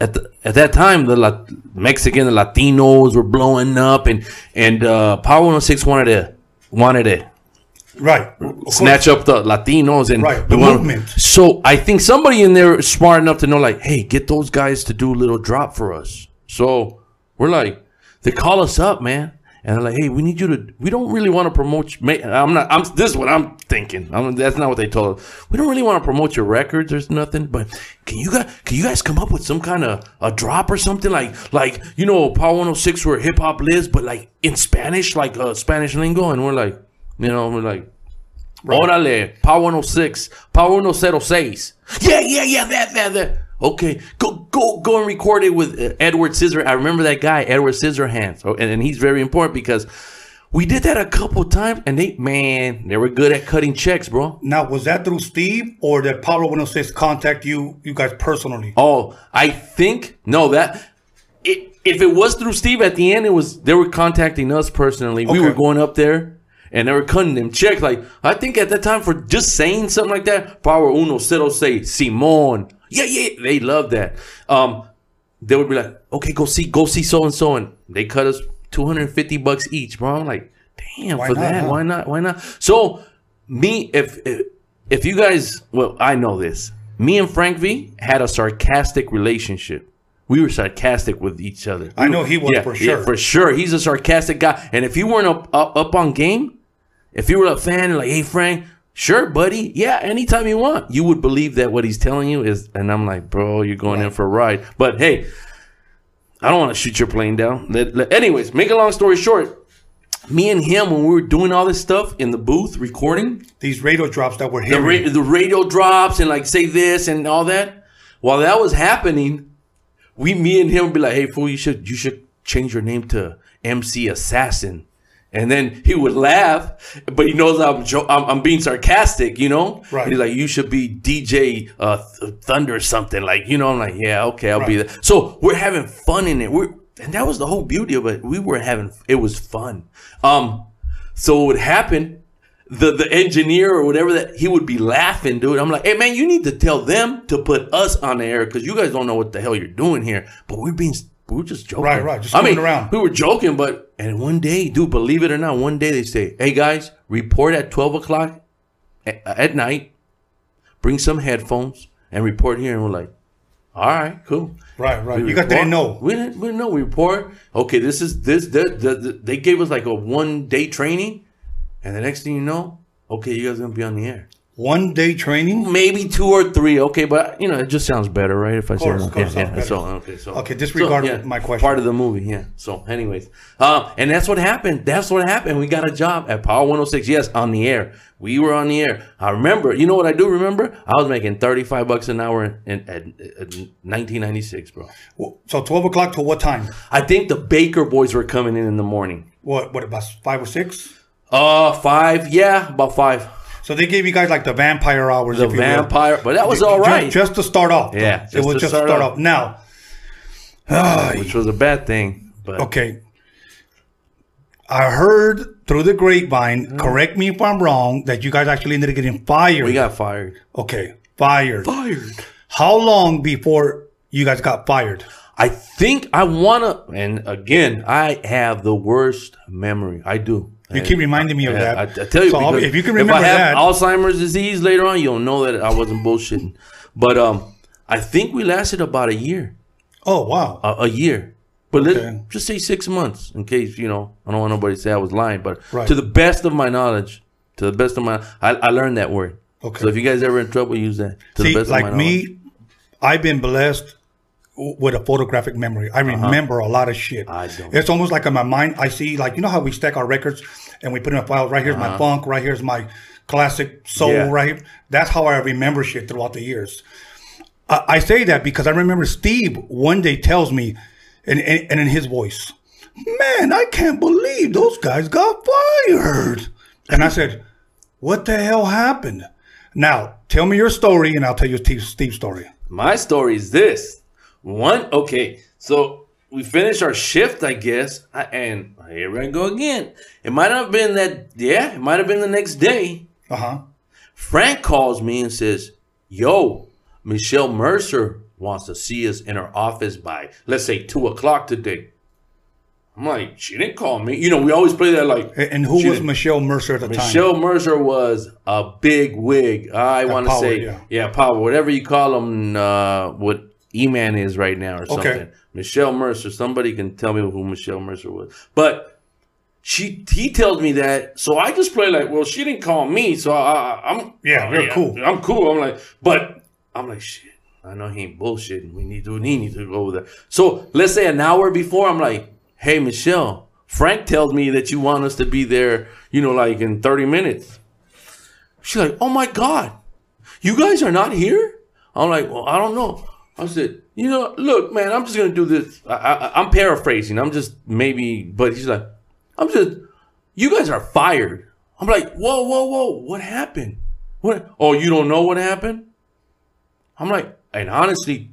at the, at that time. The La- Mexican, the Latinos were blowing up, and and uh, Power 106 wanted to wanted to Right. Of course. snatch up the Latinos and Right, the movement. So I think somebody in there is smart enough to know, like, hey, get those guys to do a little drop for us. So we're like, they call us up, man, and they're like, hey, we need you to. We don't really want to promote. I'm not. I'm. This is what I'm thinking. I'm, that's not what they told us. We don't really want to promote your records. There's nothing, but can you guys can you guys come up with some kind of a drop or something like like you know Power 106 where hip hop lives, but like in Spanish, like uh, Spanish lingo, and we're like, you know, we're like. Órale, Power 106, Power 106. Yeah, yeah, yeah, that, that, that. Okay, go, go, go and record it with uh, Edward Scissor. I remember that guy, Edward Scissorhands, oh, and, and he's very important because we did that a couple times, and they, man, they were good at cutting checks, bro. Now, was that through Steve or did Power 106 contact you, you guys personally? Oh, I think no that. It, if it was through Steve at the end, it was they were contacting us personally. We were going up there and they were cutting them checks. Like I think at that time for just saying something like that, Power Uno Cero say Simon. Yeah, yeah, they love that. Um, they would be like, okay, go see, go see so and so, and they cut us two hundred and fifty bucks each, bro. I'm like, damn, Why for not, that, huh? why not, why not? So me, if if, if you guys, well, I know this. Me and Frank V had a sarcastic relationship. We were sarcastic with each other. I know he was for sure. for sure. He's a sarcastic guy, and if you weren't up up, up on game, if you were a fan, like, hey Frank, Sure, buddy. Yeah, anytime you want. You would believe that what he's telling you is, and I'm like, bro, you're going in for a ride. But hey, I don't want to shoot your plane down. Let- let- anyways, make a long story short, me and him, when we were doing all this stuff in the booth recording, These radio drops that were the, ra- the radio drops and like say this and all that. While that was happening, we, me and him would be like, "Hey, fool, you should you should change your name to MC Assassin." And then he would laugh, but he knows I'm jo- I'm, I'm being sarcastic, you know. Right. He's like, "You should be DJ uh, Th- Thunder or something." Like, you know, I'm like, "Yeah, okay, I'll be Right. there." So we're having fun in it. We're and that was the whole beauty of it. We were having it was fun. Um, so what would happen? The the engineer or whatever that he would be laughing, dude. I'm like, hey man, you need to tell them to put us on the air because you guys don't know what the hell you're doing here. But we're being we were just joking. Right, right, just I mean, around. we were joking, but and one day, dude, believe it or not, one day they say, hey guys, report at twelve o'clock at, at night. Bring some headphones and report here, and we're like, all right, cool. right, right. We You guys didn't know. We didn't, we didn't know. We report. Okay, this is this. The, the, the, they gave us like a one day training, and the next thing you know, okay, you guys gonna be on the air. One day training. Maybe two or three. Okay, but you know it just sounds better, right? If I say course, of course, yeah, yeah. better. So okay, so Okay, disregard so, my question. Part of the movie, yeah. So, anyways, uh, and that's what happened. That's what happened. We got a job at Power 106. Yes, on the air. We were on the air. I remember. You know what I do remember? I was making 35 bucks an hour in, at 1996, bro. So twelve o'clock to what time? I think the Baka Boyz were coming in in the morning. What? What about five or six? Uh, five. Yeah, about five. So they gave you guys like the vampire hours. The if you will. vampire, but that was all right. all ju- right, Just to start off. Yeah, it was just to start start off. off. Now, which was a bad thing. But okay. I heard through the grapevine. Mm-hmm. Correct me if I'm wrong. That you guys actually ended up getting fired. we got fired. okay, fired. Fired. How long before you guys got fired? I think I wanna, and again, I have the worst memory. I do. You keep reminding me of Yeah, that. I, I tell you, So if you can remember if I have that, Alzheimer's disease later on, you'll know that I wasn't bullshitting. But um, I think we lasted about a year. oh wow, a, a year. But Okay. let's just say six months, in case you know. I don't want nobody to say I was lying, but Right. to the best of my knowledge, to the best of my, I, I learned that word. Okay. So if you guys ever in trouble, use that. To See, the best like of my knowledge. me, I've been blessed with a photographic memory. I remember a lot of shit. Uh-huh. I don't. It's almost like in my mind, I see, like, you know how we stack our records and we put in a file. Right here's my funk. Right here's my classic soul. Uh-huh. Yeah. Right here. That's how I remember shit throughout the years. I, I say that because I remember Steve one day tells me, and, and, and in his voice, man, I can't believe those guys got fired. And I said, what the hell happened? Now, tell me your story and I'll tell you Steve, Steve's story. My story is this. One, okay, so we finished our shift, I guess, and here I go again. It might have been that, yeah, it might have been the next day. Uh huh. Frank calls me and says, Yo, Michelle Mercer wants to see us in her office by, let's say, two o'clock today. I'm like, she didn't call me. You know, we always play that like. And, who was didn't- Michelle Mercer at the time? Michelle Mercer was a big wig. I want to say, yeah. yeah. power, whatever you call him, uh, what E-Man is right now or something. Okay. Michelle Mercer. Somebody can tell me who Michelle Mercer was, but she he tells me that, so I just play like, well, she didn't call me, so I, I'm Yeah, you're cool. I'm cool. I'm like, but I'm like, shit. I know he ain't bullshitting. We need to, we need to go over there. So let's say an hour before, I'm like, hey, Michelle, Frank tells me that you want us to be there, you know, like in 30 minutes. She's like, oh my God, you guys are not here? I'm like, well, I don't know. I said, you know, look, man, I'm just to do this. I, I'm paraphrasing. I'm just maybe, but he's like, I'm just, you guys are fired. I'm like, whoa, whoa, whoa, what happened? What? Oh, you don't know what happened? I'm like, and honestly,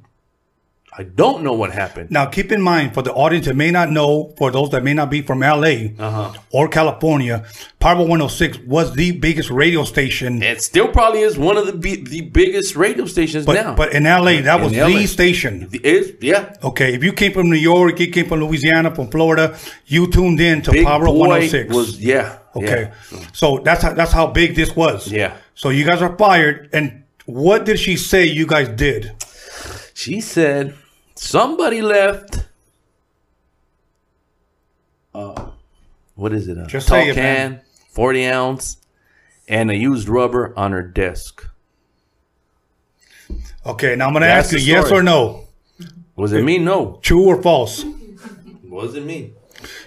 I don't know what happened. Now, keep in mind, for the audience that may not know, for those that may not be from LA Uh-huh. or California, Power 106 was the biggest radio station. It still probably is one of the the biggest radio stations But, now. but in LA, that was LA. the station. The- is yeah, Okay, if you came from New York, you came from Louisiana, from Florida, you tuned in to Big Power Boy 106. was yeah. okay, yeah. so that's how that's how big this was. Yeah. So you guys are fired, and what did she say you guys did? She said somebody left. Uh, what is it? A Just tall can, man. forty ounce, and a used rubber on her desk. Okay, now I'm gonna That's ask you yes or no, Was it me? No. true or false? Was it me?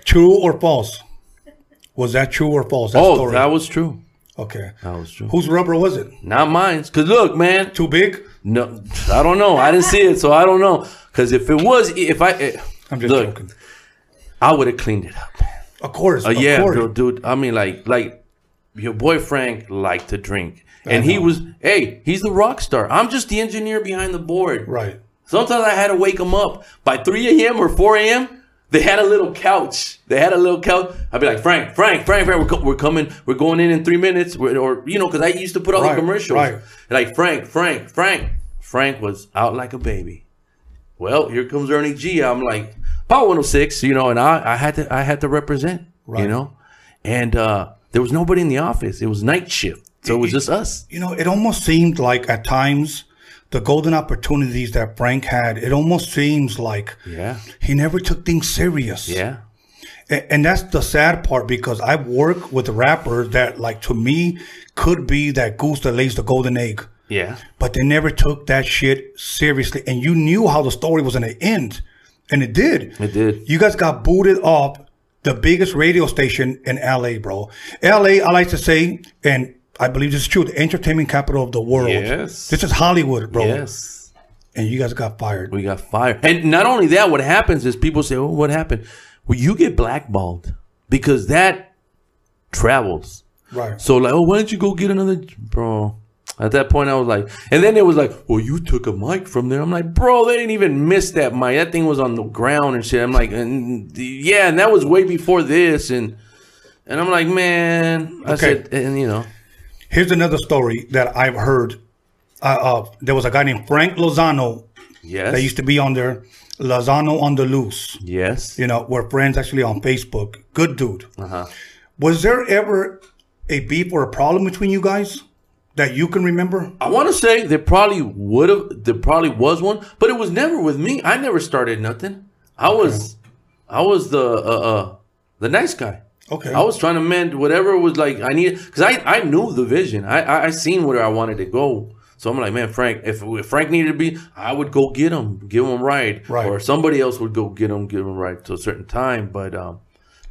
True or false? Was that true or false? That Oh, story? that was true. okay. That was true. Whose rubber was it? Not mine. Cause look, man. Too big? No, I don't know. I didn't see it, so I don't know. Cause if it was, if I, eh, I'm just look, joking. I would have cleaned it up. Of course. Uh, of yeah, course. bro, dude. I mean, like, like your boy Frank liked to drink, and he was, hey, he's the rock star. I'm just the engineer behind the board. Right. Sometimes I had to wake him up by 3 a.m. or 4 a.m. They had a little couch. They had a little couch. I'd be like, Frank, Frank, Frank, Frank, we're, co- we're coming. We're going in in three minutes. We're, or, you know, because I used to put all Right, the commercials. right. Like, Frank, Frank, Frank. Frank was out like a baby. Well, here comes Ernie G. I'm like, Power 106, you know, and I, I had to I had to represent, you know? And uh, there was nobody in the office. It was night shift. So it was just us. You know, it almost seemed like at times the golden opportunities that Frank had, it almost seems like Yeah. he never took things serious. Yeah. A- And that's the sad part because I work with rappers that, like, to me, could be that goose that lays the golden egg. Yeah. But they never took that shit seriously. And you knew how the story was going to end. And it did. It did. You guys got booted off the biggest radio station in LA, bro. LA, I like to say, and I believe this is true, the entertainment capital of the world. Yes. This is Hollywood, bro. Yes. And you guys got fired. We got fired. And not only that, what happens is people say, Oh, what happened? Well, you get blackballed because that travels. Right. So, like, oh, why don't you go get another, bro? At that point, I was like, and then it was like, well, you took a mic from there. I'm like, bro, they didn't even miss that mic. That thing was on the ground and shit. I'm like, and yeah, and that was way before this. And, and I'm like, man, I Okay. said, and you know, Here's another story that I've heard. Uh, uh, there was a guy named Frank Lozano yes, that used to be on there, Lozano on the Loose. yes, You know, we're friends actually on Facebook. Good dude. uh-huh. Was there ever a beef or a problem between you guys that you can remember? I want to say there probably would have, there probably was one, but it was never with me. I never started nothing. I was, I was the, uh, uh, the nice guy. Okay. I was trying to mend whatever was like I needed because I, I knew the vision. I, I I seen where I wanted to go. So I'm like, man, Frank. If, if Frank needed to be, I would go get him, give him a ride, Right. or somebody else would go get him, give him a ride to a certain time. But um,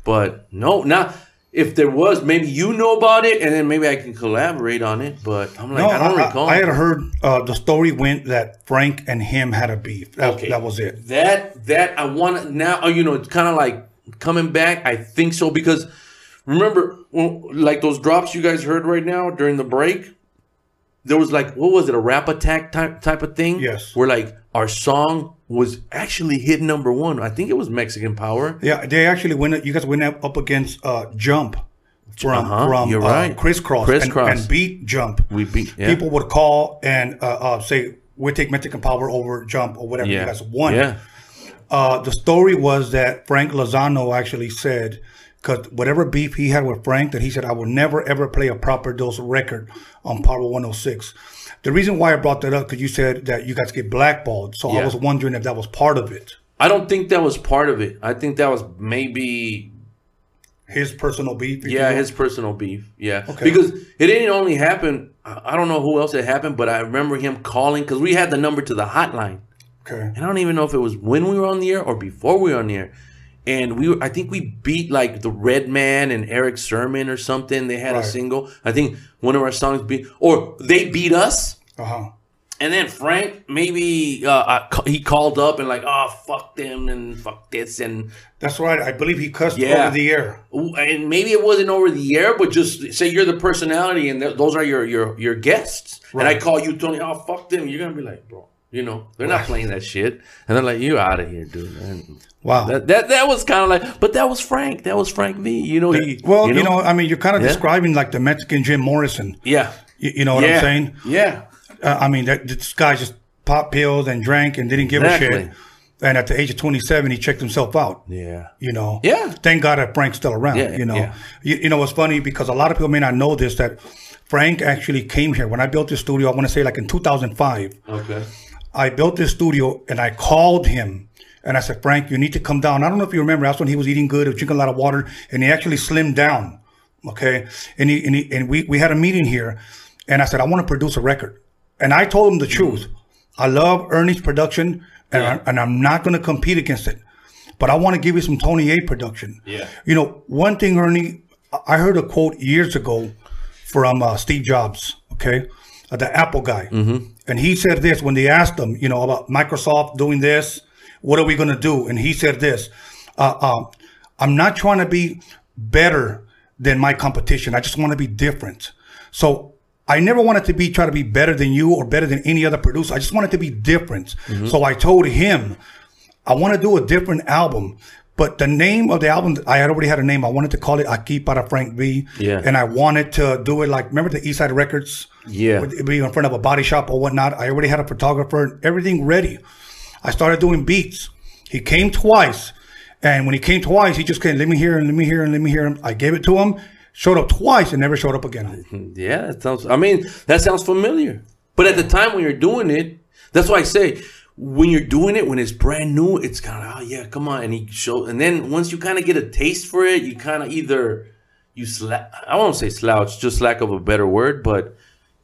but no, not if there was. Maybe you know about it, and then maybe I can collaborate on it. But I'm like, No, I don't I, recall. I had heard uh, the story went that Frank and him had a beef. That, Okay. that was it. That that I want to now. oh, You know, it's kind of like coming back. I think so because remember, like those drops you guys heard right now during the break. There was like what was it a rap attack type type of thing? Yes. Where like our song was actually hit number one. I think it was Mexican Power. Yeah, they actually went. You guys went up against uh, Jump from Uh-huh, from you're uh, right. Kris Kross, Crisscross. And, and beat Jump. We beat yeah. People would call and uh, uh, say, "We take Mexican Power over Jump or whatever." yeah. You guys won. Yeah. Uh, the story was that Frank Lozano actually said, because whatever beef he had with Frank, that he said, I will never ever play a Proper Dos record on Power 106. The reason why I brought that up, because you said that you guys get blackballed. So I was wondering if that was part of it. I don't think that was part of it. I think that was maybe His personal beef. you Yeah, his personal beef. Yeah, Okay. because it didn't only happen. I don't know who else it happened, but I remember him calling because we had the number to the hotline, Okay. and I don't even know if it was when we were on the air or before we were on the air. And we, were, I think we beat like the Redman and Erick Sermon or something. They had a single. I think one of our songs beat, or they beat us. Uh huh. And then Frank maybe uh, ca- he called up and like, oh fuck them and fuck this and That's right. I believe he cussed Yeah. over the air. and maybe it wasn't over the air, but just say you're the personality and th- those are your your your guests. And I call you Tony. Oh fuck them! You're gonna be like, bro, you know they're not playing that shit. And they're like, you out of here, dude. And Wow. that that that was kind of like, but that was Frank. That was Frank V. You know he. well, you know, I mean, you're kind of Yeah. describing like the Mexican Jim Morrison. yeah, You, you know what yeah, I'm saying? Yeah, Uh, I mean, that, this guy just popped pills and drank and didn't give a shit. And at the age of 27, he checked himself out. yeah, You know. Yeah. Thank God that Frank's still around. Yeah, you know. yeah. You, you know, it's funny because a lot of people may not know this that Frank actually came here when I built this studio. I want to say like in 2005. okay, I built this studio and I called him and I said, Frank, you need to come down. I don't know if you remember, that's when he was eating good, was drinking a lot of water, and he actually slimmed down Okay, and he, and, he, and we we had a meeting here, and I said I want to produce a record, and I told him the truth. I love Ernie's production, and, I, and I'm not going to compete against it, but I want to give you some Tony A production. Yeah. You know, one thing, Ernie, I heard a quote years ago from uh, Steve Jobs. Okay, uh, the Apple guy, and he said this when they asked him, you know, about Microsoft doing this. What are we going to do? And he said this. Uh, uh, I'm not trying to be better than my competition. I just want to be different. So I never wanted to be try to be better than you or better than any other producer. I just wanted to be different. So I told him I want to do a different album. But the name of the album, I had already had a name. I wanted to call it Aquí para Frank V. Yeah. And I wanted to do it like, remember the East Side Records? Yeah. It'd be in front of a body shop or whatnot. I already had a photographer, and everything ready. I started doing beats. He came twice. And when he came twice, he just came, let me hear and let me hear and let me hear him. I gave it to him, showed up twice and never showed up again. Yeah, that sounds. I mean, that sounds familiar. But at the time when you're doing it, that's why I say when you're doing it when it's brand new, it's kind of oh yeah, come on, and he show. And then once you kind of get a taste for it, you kind of either you sla I won't say slouch, just lack of a better word, but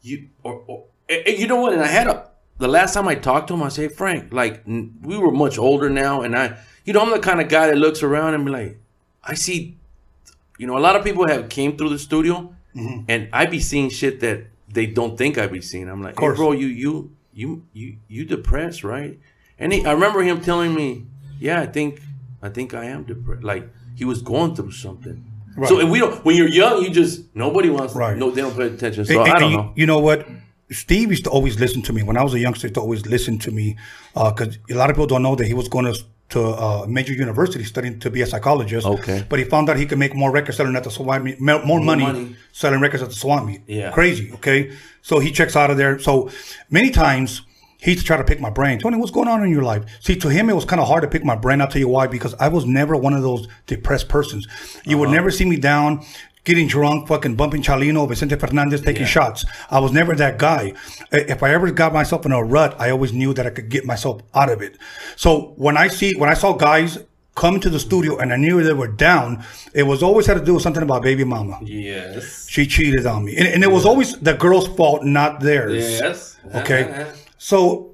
you or, or you know what? And I had a the last time I talked to him, I say Frank, like n- we were much older now, and I, you know, I'm the kind of guy that looks around and be like, I see you know, a lot of people have came through the studio, mm-hmm. and I be seeing shit that they don't think I be seeing. I'm like, hey, bro, you you you you you depressed, right? And he, I remember him telling me, yeah, I think I think I am depressed. Like he was going through something. So Right. if we don't, when you're young, you just nobody wants. Right. No, they don't pay attention. So And- I don't you, know. You know what? Steve used to always listen to me when I was a youngster. He used to always listen to me uh, because a lot of people don't know that he was going to to a major university studying to be a psychologist. Okay. but he found out he could make more records selling at the swap meet, mo- more money, money. selling records at the swap meet. Yeah. crazy. Okay, so he checks out of there. So many times. He used to try to pick my brain. Tony, what's going on in your life? See, to him, it was kind of hard to pick my brain. I'll tell you why. Because I was never one of those depressed persons. You would uh-huh. never see me down, getting drunk, fucking bumping Chalino, Vicente Fernandez, taking shots. I was never that guy. If I ever got myself in a rut, I always knew that I could get myself out of it. So when I see, when I saw guys come to the studio and I knew they were down, it was always had to do with something about baby mama. Yes. She cheated on me. And, and it was always the girl's fault, not theirs. Yes. Okay. So,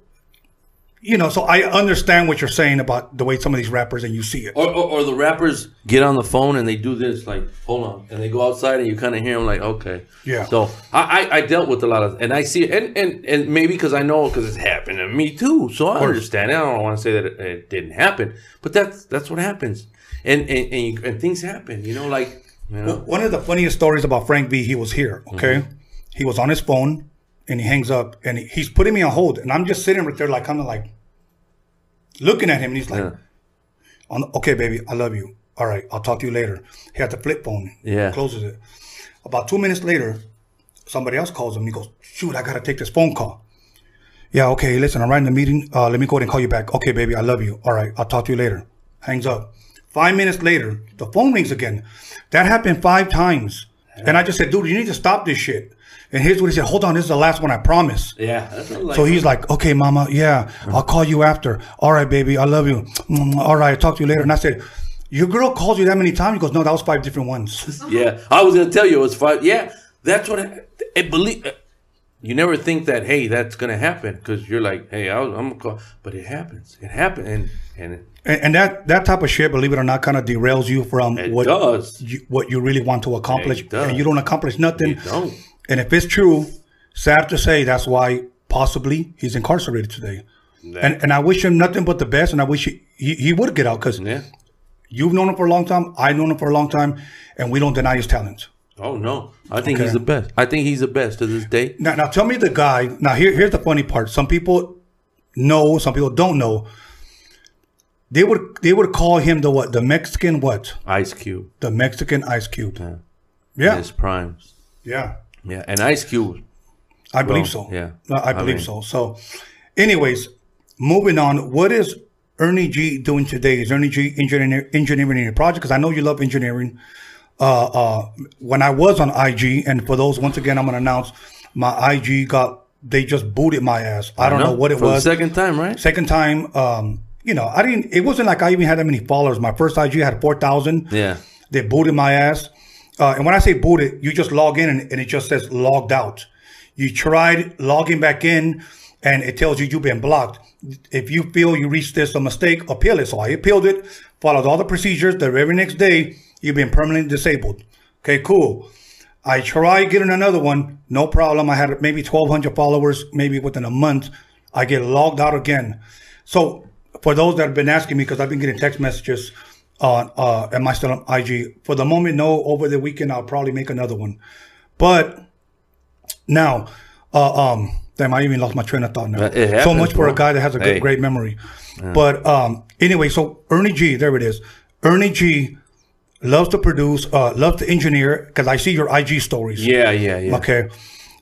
you know, so I understand what you're saying about the way some of these rappers and you see it. Or, or, or the rappers get on the phone and they do this, like, hold on, and they go outside and you kind of hear them, like, okay, Yeah. So I, I, I dealt with a lot of, and I see it, and and, and maybe because I know because it's happened to me too, so I understand. I don't want to say that it, it didn't happen, but that's that's what happens, and and and, you, and things happen, you know, like you know, One of the funniest stories about Frank V, he was here, okay? Mm-hmm. He was on his phone and he hangs up and he's putting me on hold. And I'm just sitting right there, like, kind of like looking at him. And he's like, Yeah. okay, baby, I love you. All right, I'll talk to you later. He had the flip phone. Yeah. Closes it. About two minutes later, somebody else calls him. He goes, shoot, I got to take this phone call. Yeah, okay, listen, I'm right in the meeting. Uh, let me go ahead and call you back. Okay, baby, I love you. All right, I'll talk to you later. Hangs up. Five minutes later, the phone rings again. That happened five times. And I just said, dude, you need to stop this shit. And here's what he said. Hold on, this is the last one, I promise. yeah, like, So he's like, okay, mama, yeah, I'll call you after. All right, baby, I love you. Mm, All right, I'll talk to you later. And I said, your girl calls you that many times? He goes, no, that was five different ones. yeah, I was gonna tell you it was five. Yeah, that's what I, it believe. You never think that hey, that's gonna happen because you're like, hey, I was, I'm gonna call, but it happens. It happened, and and And, and that, that type of shit, believe it or not, kind of derails you from what does. you, what you really want to accomplish. And you don't accomplish nothing. you don't. And if it's true, sad to say, that's why possibly he's incarcerated today. And and I wish him nothing but the best. And I wish he, he, he would get out because Yeah. you've known him for a long time. I've known him for a long time. And we don't deny his talent. Oh no, I think Okay. he's the best. I think he's the best to this day. Now, now tell me the guy. Now, here, here's the funny part. Some people know, some people don't know. They would they would call him the what? The Mexican what? Ice Cube, The Mexican Ice Cube. Yeah. Yeah, his primes. yeah. Yeah, and Ice Cube. I believe Well, so. yeah. I, I believe mean- so. So, anyways, moving on. What is Ernie G doing today? Is Ernie G engineering engineering your project? Because I know you love engineering. Uh, uh, when I was on IG, and for those, once again, I'm gonna announce my IG got they just booted my ass. I don't know, what it For was. Second time, right? Second time, um, you know, I didn't. It wasn't like I even had that many followers. My first IG had four thousand. Yeah. They booted my ass. Uh, and when I say booted, you just log in and, and it just says logged out. You tried logging back in and it tells you you've been blocked. If you feel you reached this a mistake, appeal it. So I appealed it, followed all the procedures. The very next day, you've been permanently disabled. Okay, cool. I tried getting another one, no problem. I had maybe 1,200 followers, maybe within a month. I get logged out again. So for those that have been asking me, because I've been getting text messages on, uh, am I still on IG? For the moment, no. Over the weekend, I'll probably make another one. But now, uh, um, damn, I even lost my train of thought now. It so much for bro. a guy that has a good, Hey. great memory. But um, anyway, so Ernie G, there it is. Ernie G loves to produce, uh, loves to engineer, because I see your IG stories. Yeah, yeah, yeah. Okay.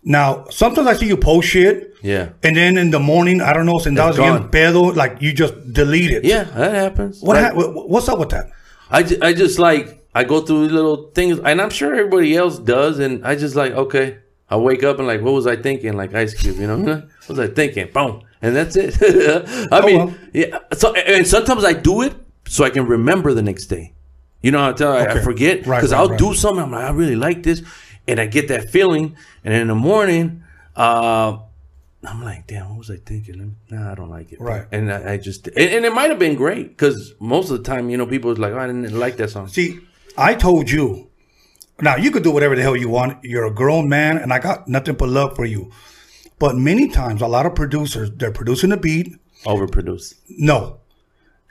Now, sometimes I see you post shit. Yeah. And then in the morning, I don't know, since gone. pedo, like you just delete it. Yeah, that happens. What Like, wh- What's up with that? I, ju- I just like I go through little things, and I'm sure everybody else does, and I just like okay. I wake up and like, what was I thinking? Like Ice Cube, you know, what was I thinking? Boom, and that's it. I mean, well. yeah. So and sometimes I do it so I can remember the next day. You know, I tell I, I Okay. forget Right, because right, I'll right. do something. I'm like, I really like this, and I get that feeling, and in the morning, uh, I'm like, damn, what was I thinking? Nah, I don't like it. Right. And I, I just, and, and it might have been great because most of the time, you know, people was like, oh, I didn't like that song. See, I told you. Now you could do whatever the hell you want. You're a grown man, and I got nothing but love for you. But many times, a lot of producers they're producing a beat, Overproduced. no,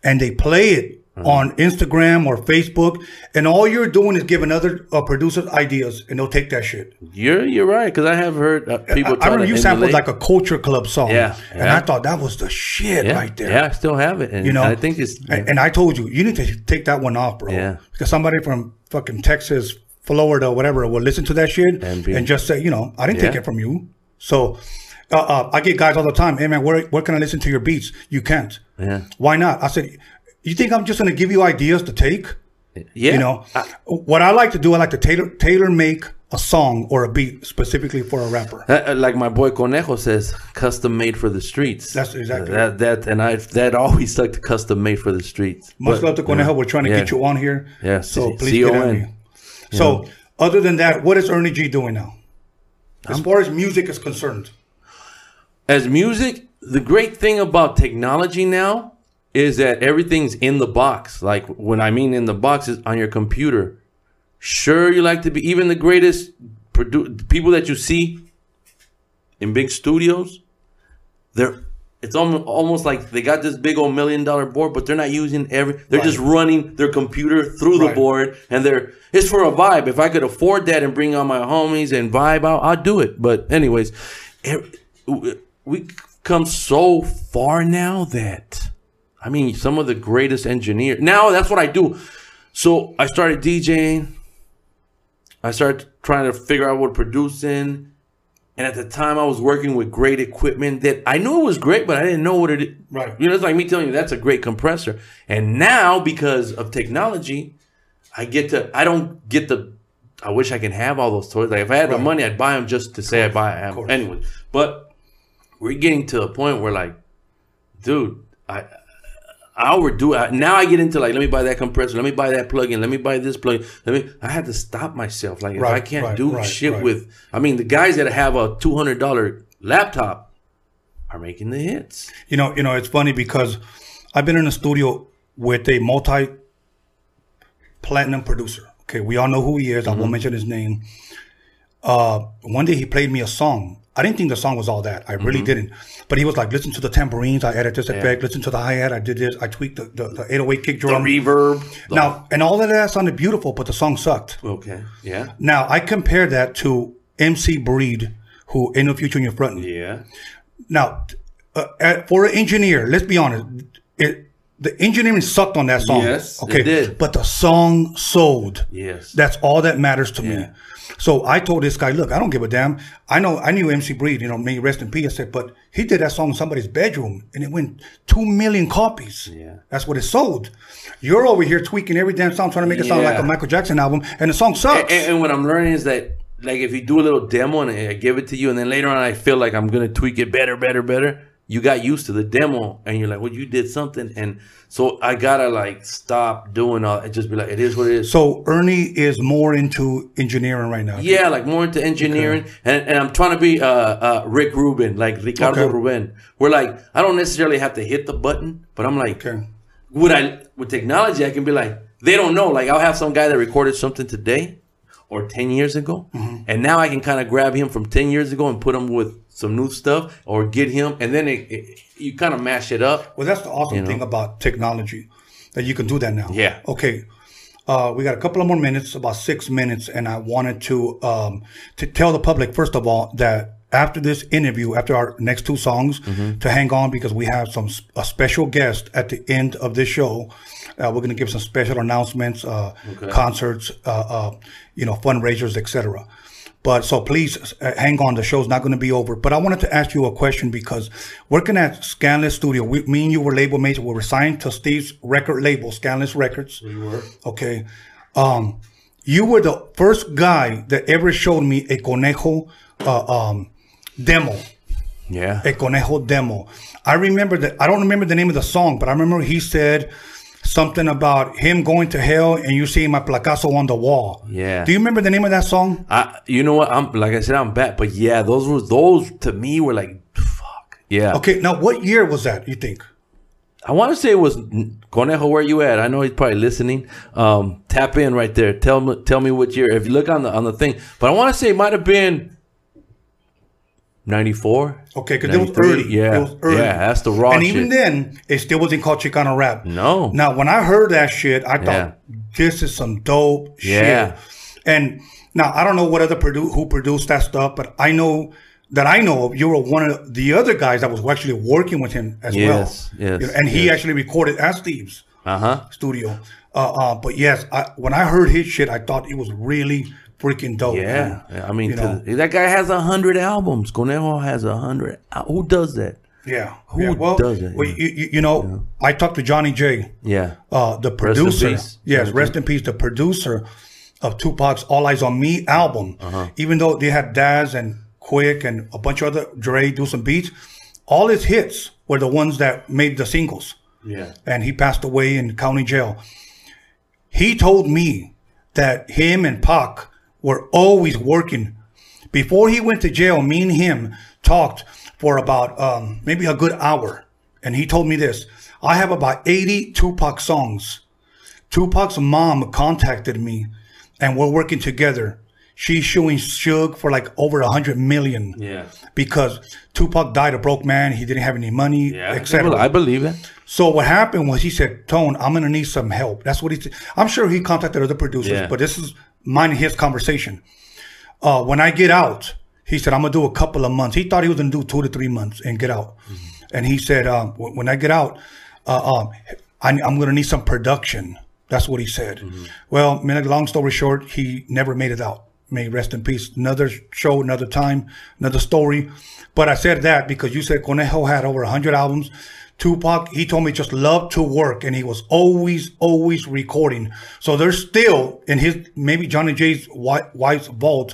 and they play it Uh-huh. on Instagram or Facebook, and all you're doing is giving other uh, producers ideas, and they'll take that shit. You're you're right because I have heard uh, people. I, I remember you sampled like a Culture Club song, Yeah, and yeah. I thought that was the shit yeah, right there. Yeah, I still have it, and You know, I think it's and, and I told you, you need to take that one off, bro. Yeah. Because somebody from fucking Texas, Florida, whatever, will listen to that shit And and, just say, you know, I didn't take it from you. So, uh, uh, I get guys all the time, hey man, where, where can I listen to your beats? You can't. Yeah. Why not? I said, you think I'm just going to give you ideas to take? yeah, You know, I- what I like to do, I like to tailor tailor make a song or a beat specifically for a rapper. Uh, uh, like my boy Conejo says, custom made for the streets. That's exactly that. That and I that always like to custom made for the streets. Much But, love to Conejo. yeah, We're trying to yeah. get you on here. Yeah, So please get on C-O-N. me. So other than that, what is Ernie G doing now? As far as music is concerned. As music, the great thing about technology now is that everything's in the box. Like when I mean in the box is on your computer. Sure, you like to be even the greatest produ- people that you see in big studios. They're it's almost almost like they got this big old million dollar board, but they're not using every. They're just running their computer through the board, and they're it's for a vibe. If I could afford that and bring on my homies and vibe out, I'd do it. But anyways, it, we come so far now that I mean, some of the greatest engineers. Now that's what I do. So I started DJing. I started trying to figure out what producing. And at the time, I was working with great equipment that I knew it was great, but I didn't know what it. Right. You know, it's like me telling you that's a great compressor. And now, because of technology, I get to. I don't get the. I wish I can have all those toys. Like if I had the money, I'd buy them just to say I buy them. Anyway, but we're getting to a point where like, dude, I I overdo it. Now I get into like, let me buy that compressor, let me buy that plug-in, let me buy this plugin. Let me. I had to stop myself. Like, if I can't right, do right, shit right. with, I mean, the guys that have a two hundred dollar laptop are making the hits. You know, you know, it's funny because I've been in a studio with a multi platinum producer. Okay, we all know who he is. I won't mention his name. Uh, one day he played me a song. I didn't think the song was all that. I really didn't. But he was like, listen to the tambourines. I added this effect. Listen to the hi hat. I did this. I tweaked the, the, the 808 kick drum. The reverb. the- now, and all of that sounded beautiful, but the song sucked. okay, yeah, Now, I compare that to MC Breed, who In the future in your front. yeah, Now, uh, for an engineer, let's be honest, it, the engineering sucked on that song. Yes, it okay, did. but the song sold. yes. That's all that matters to me. Yeah. So I told this guy, look, I don't give a damn. I know I knew MC Breed, you know, may rest in peace. I said, but he did that song in somebody's bedroom and it went two million copies. Yeah. That's what it sold. You're over here tweaking every damn song, trying to make it sound like a Michael Jackson album, and the song sucks. and, and what I'm learning is that like if you do a little demo and I give it to you, and then later on I feel like I'm gonna tweak it better, better, better. You got used to the demo and you're like, well, you did something. And so I gotta like stop doing all and just be like, it is what it is. So Ernie is more into engineering right now. Yeah, like more into engineering, and, and I'm trying to be uh, uh, Rick Rubin, like Ricardo Okay. Rubin. Where like I don't necessarily have to hit the button, but I'm like, Okay. would I with technology I can be like, they don't know. Like I'll have some guy that recorded something today or ten years ago, Mm-hmm. and now I can kind of grab him from ten years ago and put him with some new stuff, or get him, and then it, it, you kind of mash it up. Well, that's the awesome You know? thing about technology that you can do that now. Yeah. Okay. Uh, we got a couple of more minutes, about six minutes, and I wanted to um, to tell the public first of all that after this interview, after our next two songs, Mm-hmm. to hang on because we have some a special guest at the end of this show. Uh, we're going to give some special announcements, uh, concerts, uh, uh, you know, fundraisers, etc. But so please uh, hang on. The show's not going to be over. But I wanted to ask you a question because working at Skanless Studio, we, me and you were label mates. We were signed to Steve's record label, Skanless Records. We were. Okay. Um, you were the first guy that ever showed me a Conejo uh, um, demo. Yeah, A Conejo demo. I remember that. I don't remember the name of the song, but I remember he said something about him going to hell and you seeing my placazo on the wall. Yeah. Do you remember the name of that song? I you know what I'm like I said I'm back, but yeah, those were those to me were like fuck yeah. Okay. Now, what year was that? You think? I want to say it was Conejo. Where you at? I know he's probably listening. Um, tap in right there. Tell me, tell me what year. If you look on the on the thing, but I want to say it might have been ninety four. Okay, because it was early. Yeah, it was early. yeah. That's the raw and shit. even then, it still wasn't called Chicano rap. No. Now, when I heard that shit, I thought Yeah. this is some dope Yeah. shit. And now I don't know what other produ- who produced that stuff, but I know that I know of you were one of the other guys that was actually working with him as Yes, well. yes, and he yes. actually recorded at Steve's uh huh. studio. Uh, uh, but yes, I, when I heard his shit, I thought it was really freaking dope. Yeah. man. I mean, the- that guy has a hundred albums. Conejo has a hundred. Uh, Who does that? Yeah. Who yeah. Well, does it? well you, you, you know, I talked to Johnny J. Yeah. uh, the in producer. peace. Yes, rest in peace. The producer of Tupac's "All Eyez on Me" album. Uh-huh. Even though they had Daz and Quik and a bunch of other Dre do some beats, all his hits were the ones that made the singles. Yeah. And he passed away in county jail. He told me that him and Pac were always working. Before he went to jail, me and him talked for about um, maybe a good hour. And he told me this I have about 80 Tupac songs. Tupac's mom contacted me and we're working together. She's suing Suge for like over a hundred million Yeah. because Tupac died a broke man. He didn't have any money, Yeah. etc. I believe it. So what happened was he said, "Tone, I'm gonna need some help." That's what he said. I'm sure he contacted other producers, Yeah. but this is mine and his conversation. Uh, when I get out, he said, "I'm gonna do a couple of months." He thought he was gonna do two to three months and get out. And he said, um, "When when I get out, uh, um, I, I'm gonna need some production." That's what he said. Well, man, long story short, he never made it out. May rest in peace. Another show, another time, another story. But I said that because you said Conejo had over 100 albums. Tupac, he told me just loved to work and he was always, always recording. So there's still in his, maybe Johnny J's White's vault,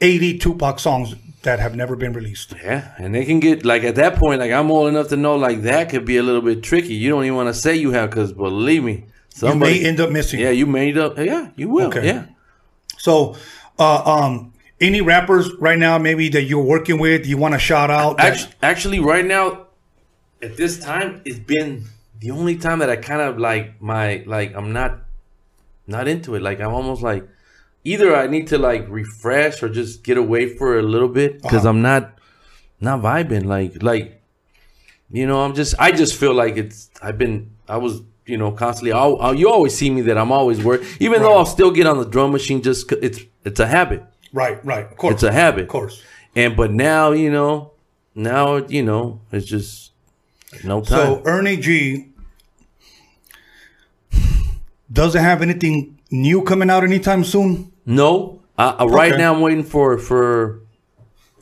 80 Tupac songs that have never been released. Yeah, and they can get like at that point, like I'm old enough to know like that could be a little bit tricky. You don't even want to say you have, because believe me, somebody. You may end up missing. yeah, you made up. Yeah, you will. Okay. Yeah. So, uh, um, any rappers right now maybe that you're working with, you want to shout out? that- Actually, actually, right now, at this time, it's been the only time that I kind of like my like I'm not not into it. Like I'm almost like either I need to like refresh or just get away for a little bit because Uh-huh. I'm not not vibing. Like like you know I'm just I just feel like it's I've been I was you know constantly I'll, I'll, you always see me that I'm always working even though I'll still get on the drum machine just it's it's a habit. right, right. Of course. It's a habit. Of course. And but now, you know, now you know, it's just no time. So Ernie G doesn't have anything new coming out anytime soon, no, uh, right Okay. now I'm waiting for for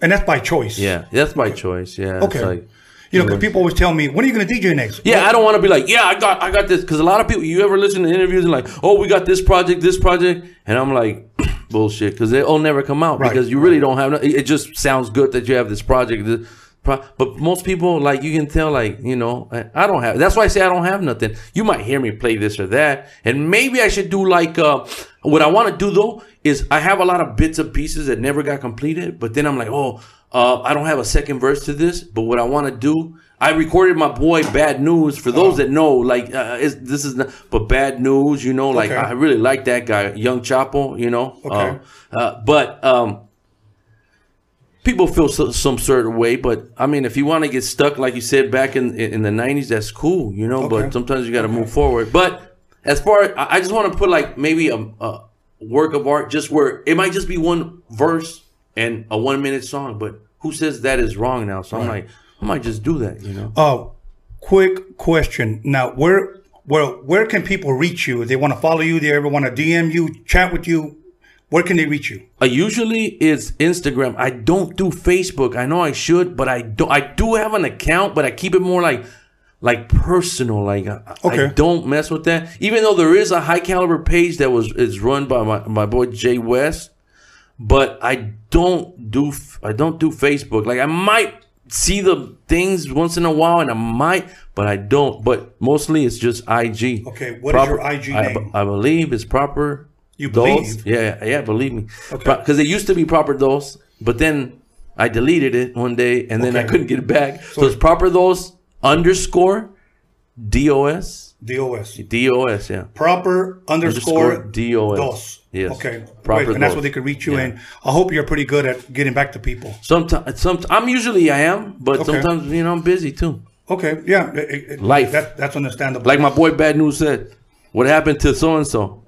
and that's by choice. yeah, that's my choice. Yeah, it's Okay. like- You know, because people always tell me, "When are you going to DJ next?" yeah, I don't want to be like, yeah, I got I got this because a lot of people. You ever listen to interviews and like, oh, we got this project, this project, and I'm like, bullshit, because they'll never come out Right. because you really don't have. No, it just sounds good that you have this project. But most people, like you can tell, like you know, I, I don't have. That's why I say I don't have nothing. You might hear me play this or that, and maybe I should do like uh, what I want to do though is I have a lot of bits and pieces that never got completed. But then I'm like, oh, uh, I don't have a second verse to this. But what I want to do, I recorded my boy Bad News. For those that know, like uh, this is not, but Bad News, you know, like Okay. I really like that guy, Young Chapo, you know. Okay. Uh, uh, but um, people feel so, some certain way, but I mean, if you want to get stuck, like you said back in in the '90s, that's cool, you know. Okay. But sometimes you got to move forward. But as far, I I just want to put like maybe a, a work of art, just where it might just be one verse and a one minute song. But who says that is wrong now? So I'm like, I might just do that, you know. Uh, quick question. Now, where where where can people reach you? If they want to follow you, they ever want to DM you, chat with you, where can they reach you? Uh, usually it's Instagram. I don't do Facebook. I know I should, but I do. I do have an account, but I keep it more like like personal. Like I, I Okay. don't mess with that. Even though there is a high caliber page that was is run by my, my boy Jay West, but I don't do I don't do Facebook. Like I might see the things once in a while, and I might, but I don't. But mostly it's just IG. Okay, what is your IG I, name? I believe it's proper. You Dose. believe? Yeah, yeah, believe me. Okay. Because it used to be Proper Dos, but then I deleted it one day, and then I couldn't get it back. So, it's Proper Dos underscore dos DOS. dos. Yeah. Proper underscore, Underscore DOS. DOS. Yes. Okay. Proper Great. And that's where they can reach you. Yeah. And I hope you're pretty good at getting back to people. Sometimes, some I'm usually I am, but Okay. sometimes you know I'm busy too. Okay. Yeah. it- it- Life. That, that's understandable. Like my boy Bad News said, what happened to so and so?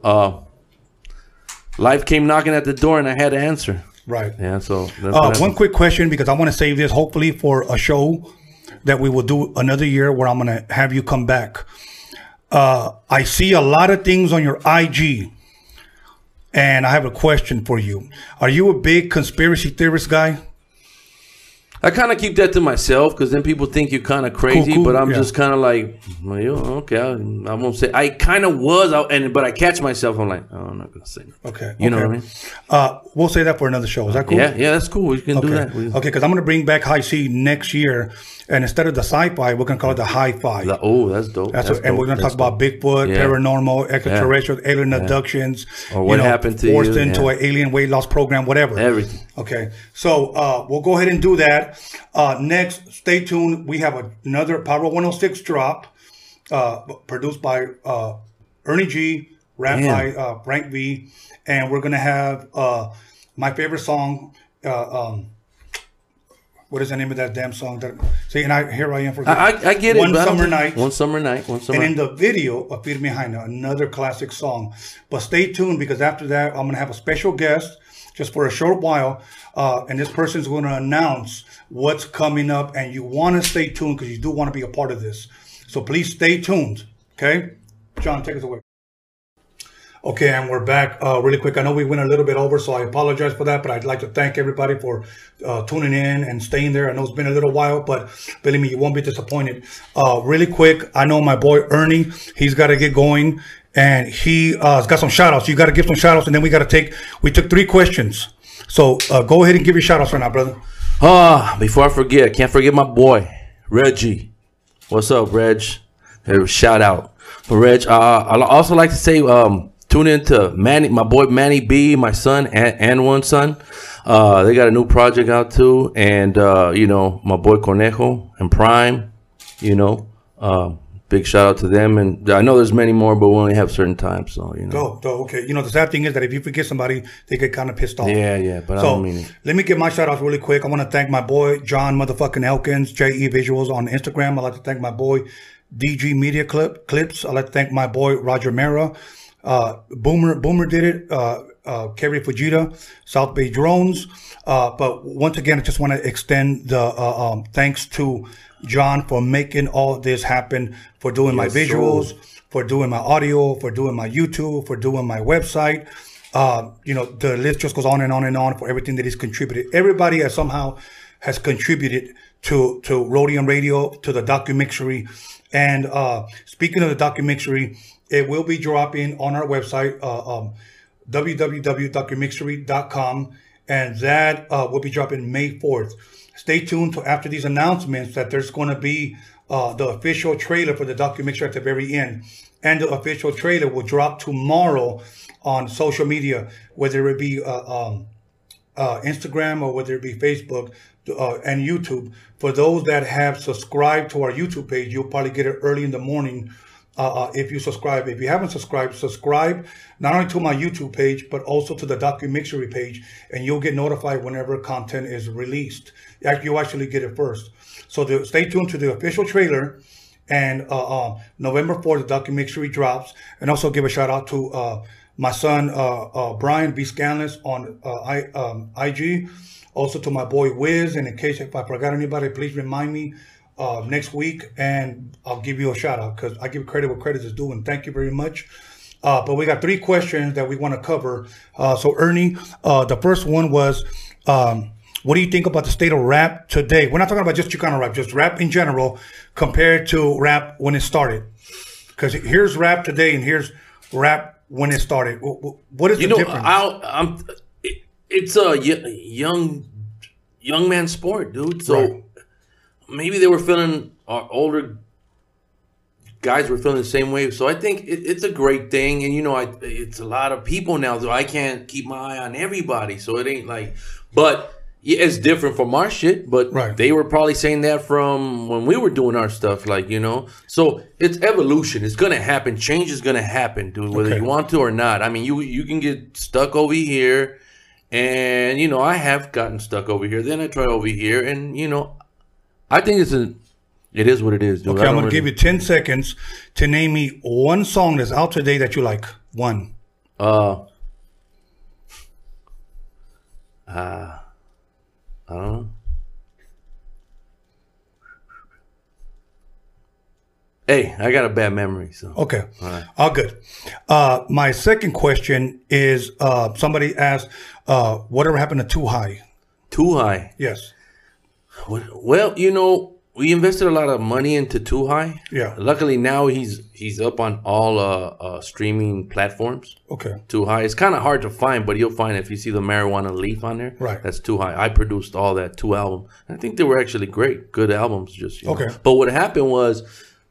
Life came knocking at the door, and I had to answer. right. Yeah. So that's Uh, one quick question because I want to save this hopefully for a show that we will do another year where I'm going to have you come back. Uh, I see a lot of things on your IG, and I have a question for you. Are you a big conspiracy theorist guy? I kind of keep that to myself because then people think you're kind of crazy. cool, but I'm yeah. just kind of like, well, okay, I, I won't say. I kind of was, I, and but I catch myself. I'm like, oh, I'm not gonna say. Nothing. Okay. You know what I mean? Uh, we'll say that for another show. Is that cool? Yeah, yeah, that's cool. We can do Okay. that. We, Okay, because I'm going to bring back Hi-C next year, and instead of the sci-fi, we're to call it the Hi-Fi. the- oh, that's dope. That's, That's what, and we're going to talk That's about Bigfoot, Yeah. paranormal, extraterrestrial, alien abductions, Or what happened to forced you, into yeah. an alien weight loss program, whatever. Everything. Okay, so uh, we'll go ahead and do that. Uh, next, stay tuned. We have another Power 106 drop, uh, produced by uh, Ernie G, rap Damn. by uh, Frank V, and we're gonna have uh, my favorite song. Uh, um, what is the name of that damn song? That see, and I here I am for I, I, get it. One summer night. One summer night. One summer. And in the video of Jaina, another classic song. But stay tuned because after that, I'm going to have a special guest just for a short while. Uh, and this person's going to announce what's coming up. And you want to stay tuned because you do want to be a part of this. So please stay tuned. Okay? John, take us away. Okay, and we're back uh, really quick. I know we went a little bit over, so I apologize for that. But I'd like to thank everybody for uh, tuning in and staying there. I know it's been a little while, but believe me, you won't be disappointed. Uh, really quick, I know my boy Ernie, he's got to get going, and he uh, has got some shout outs. You got to give some shout outs, and then we got to take, we took three questions. So uh, go ahead and give your shout outs right now, brother. Ah, before I forget, can't forget my boy Reggie. What's up, Reg? Hey, shout out for Reg. Uh, I'd also like to say, um, tune in to Manny, my boy Manny B, my son, and, and one son. Uh, they got a new project out too, and uh, you know my boy Cornejo and Prime. You know, uh, big shout out to them, and I know there's many more, but we only have certain times, so you know. Oh, oh, okay. You know, the sad thing is that if you forget somebody, they get kind of pissed off. Yeah, yeah, but I So don't mean it. let me give my shout outs really quick. I want to thank my boy John motherfucking Elkins, JE Visuals on Instagram. I'd like to thank my boy DG Media Clip Clips. I'd like to thank my boy Roger Mera. Uh, Boomer Boomer did it. Uh, uh, Kerry Fujita, South Bay Drones. Uh, but once again, I just want to extend the uh, um, thanks to John for making all this happen, for doing my Yes, sir. visuals, for doing my audio, for doing my YouTube, for doing my website. Uh, you know, the list just goes on and on and on for everything that he's contributed. Everybody has somehow has contributed to to Roadium Radio, to the documentary. And uh, speaking of the documentary, it will be dropping on our website, uh, um, www.documentary.com, and that uh, will be dropping May 4th. Stay tuned to after these announcements that there's going to be uh, the official trailer for the documentary at the very end. And the official trailer will drop tomorrow on social media, whether it be uh, um, uh, Instagram or whether it be Facebook uh, and YouTube. For those that have subscribed to our YouTube page, you'll probably get it early in the morning uh, uh, if you subscribe. If you haven't subscribed, subscribe not only to my YouTube page, but also to the documentary page, and you'll get notified whenever content is released. You actually get it first. So the, stay tuned to the official trailer. And uh, uh November 4th, the documentary drops. And also give a shout out to uh, my son, uh, Brian B. Skanless on I, um, IG. Also to my boy Wiz. And in case if I forgot anybody, please remind me uh, next week, and I'll give you a shout out because I give credit where credit is due. And thank you very much. Uh, but we got three questions that we want to cover. Uh, so, Ernie, uh, the first one was, um, what do you think about the state of rap today? We're not talking about just Chicano rap, just rap in general compared to rap when it started. Because here's rap today, and here's rap when it started. What is you the know, difference? I'll, I'm, it's a young young man sport, dude. So. Right maybe they were feeling our uh, older guys were feeling the same way. So I think it, it's a great thing, and you know, I, it's a lot of people now. So I can't keep my eye on everybody. So it ain't like, but yeah, it's different from our shit. But right. they were probably saying that from when we were doing our stuff, like you know. So it's evolution. It's gonna happen. Change is gonna happen, dude, whether okay. you want to or not. I mean, you you can get stuck over here. And you know, I have gotten stuck over here. Then I try over here, and you know, I think it's a. It is what it is, dude. Okay, I'm gonna really... give you ten seconds to name me one song that's out today that you like. One. Uh. Uh. I don't know. Hey, I got a bad memory, so okay, all, right. all good. Uh, my second question is: uh, somebody asked, uh, "Whatever happened to Too High?" Too High. Yes. Well, you know, we invested a lot of money into Too High. Yeah. Luckily now he's he's up on all uh, uh streaming platforms. Okay. Too High. It's kind of hard to find, but you'll find it. if you see the marijuana leaf on there. Right. That's Too High. I produced all that two album. I think they were actually great, good albums. Just okay. Know. But what happened was,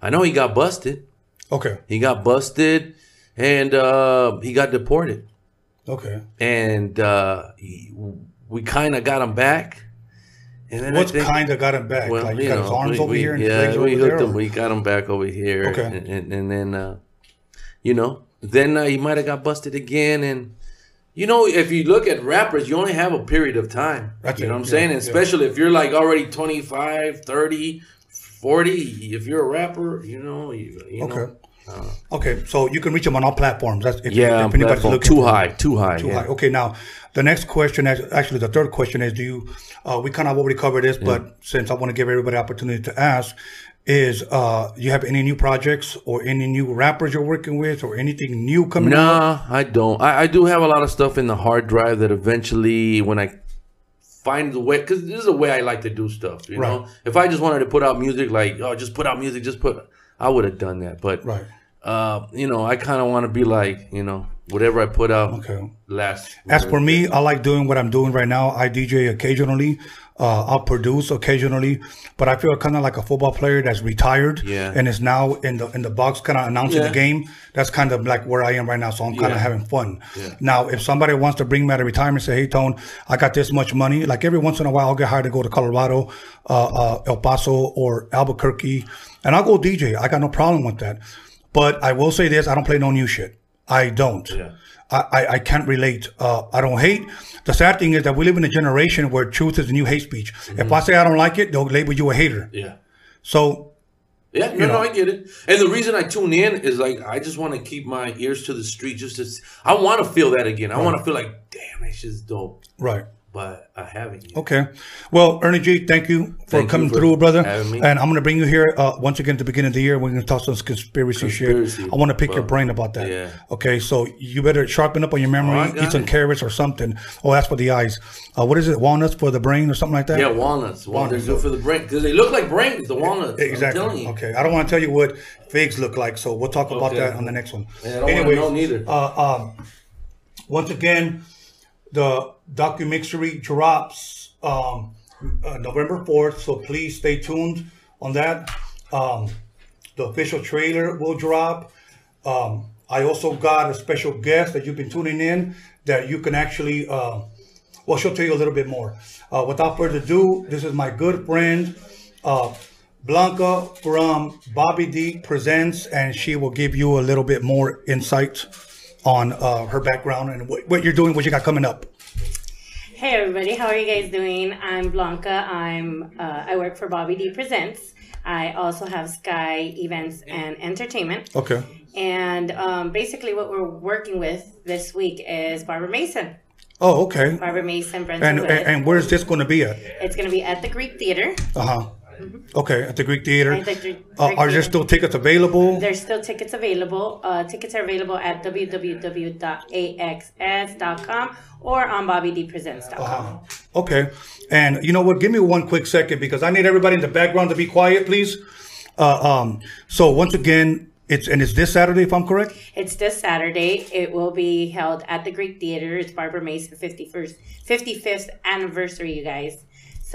I know he got busted. Okay. He got busted, and uh, he got deported. Okay. And uh, he, we kind of got him back and then What's kind of got him back? Well, like, you got know, his arms we, over we, here and yeah, legs we over hooked there? him. We got him back over here. Okay. And, and, and then, uh, you know, then uh, he might have got busted again. And, you know, if you look at rappers, you only have a period of time. That's you know what I'm yeah, saying? especially if you're like already 25, 30, 40. If you're a rapper, you know, you, you okay. know. Uh, okay, so you can reach them on all platforms. That's if, yeah, if anybody's looking too high, too high, too yeah. high. Okay, now the next question, actually, the third question is: Do you? Uh, we kind of already covered this, yeah. but since I want to give everybody opportunity to ask, is uh, you have any new projects or any new rappers you're working with or anything new coming? Nah? I don't. I, I do have a lot of stuff in the hard drive that eventually, when I find the way because this is the way I like to do stuff. You right. know, if I just wanted to put out music, like oh, just put out music, just put I would have done that. But right. Uh, you know, I kind of want to be like, you know, whatever I put out. Okay. Last. As for me, I like doing what I'm doing right now. I DJ occasionally. Uh, I'll produce occasionally, but I feel kind of like a football player that's retired yeah. and is now in the in the box, kind of announcing yeah. the game. That's kind of like where I am right now. So I'm kind of yeah. having fun. Now, if somebody wants to bring me out of retirement, say, "Hey, Tone, I got this much money." Like every once in a while, I'll get hired to go to Colorado, uh, uh, El Paso, or Albuquerque, and I'll go DJ. I got no problem with that. But I will say this: I don't play no new shit. I don't. Yeah. I, I, can't relate. Uh, I don't hate. The sad thing is that we live in a generation where truth is the new hate speech. Mm-hmm. If I say I don't like it, they'll label you a hater. Yeah. So. Yeah, no, know. no, I get it. And the reason I tune in is like I just want to keep my ears to the street. Just to, I want to feel that again. I right. want to feel like, damn, it's just dope. Right but I haven't yet. Okay. Well, Ernie G, thank you for thank coming you for through, brother. And I'm going to bring you here uh, once again at the beginning of the year. We're going to talk some conspiracy, conspiracy shit. I want to pick well, your brain about that. Yeah. Okay. So you better sharpen up on your memory, oh, eat some it. carrots or something. Oh, that's for the eyes. Uh, what is it? Walnuts for the brain or something like that? Yeah, walnuts. Walnuts, are good for the brain because they look like brains, the walnuts. Exactly. Okay. I don't want to tell you what figs look like, so we'll talk about okay. that on the next one. Yeah, I don't Anyways, know neither. Uh, um, once again, the documentary drops um, uh, November 4th, so please stay tuned on that. Um, the official trailer will drop. Um, I also got a special guest that you've been tuning in that you can actually, uh, well, she'll tell you a little bit more. Uh, without further ado, this is my good friend, uh, Blanca from Bobby D Presents, and she will give you a little bit more insight on uh, her background and what, what you're doing, what you got coming up. Hey everybody, how are you guys doing? I'm Blanca. I'm uh, I work for Bobby D Presents. I also have Sky Events and Entertainment. Okay. And um, basically, what we're working with this week is Barbara Mason. Oh, okay. Barbara Mason, Brent And, and and where's this going to be at? It's going to be at the Greek Theater. Uh huh. Okay, at the Greek Theater. At the Greek- Uh, Greek are there still tickets available? There's still tickets available. Uh, tickets are available at www.axs.com or on bobbydpresents.com. Uh-huh. Okay. And you know what? Give me one quick second because I need everybody in the background to be quiet, please. Uh, um, so once again, it's and it's this Saturday, if I'm correct. It's this Saturday. It will be held at the Greek Theater. It's Barbara Mason 51st, 55th anniversary, you guys.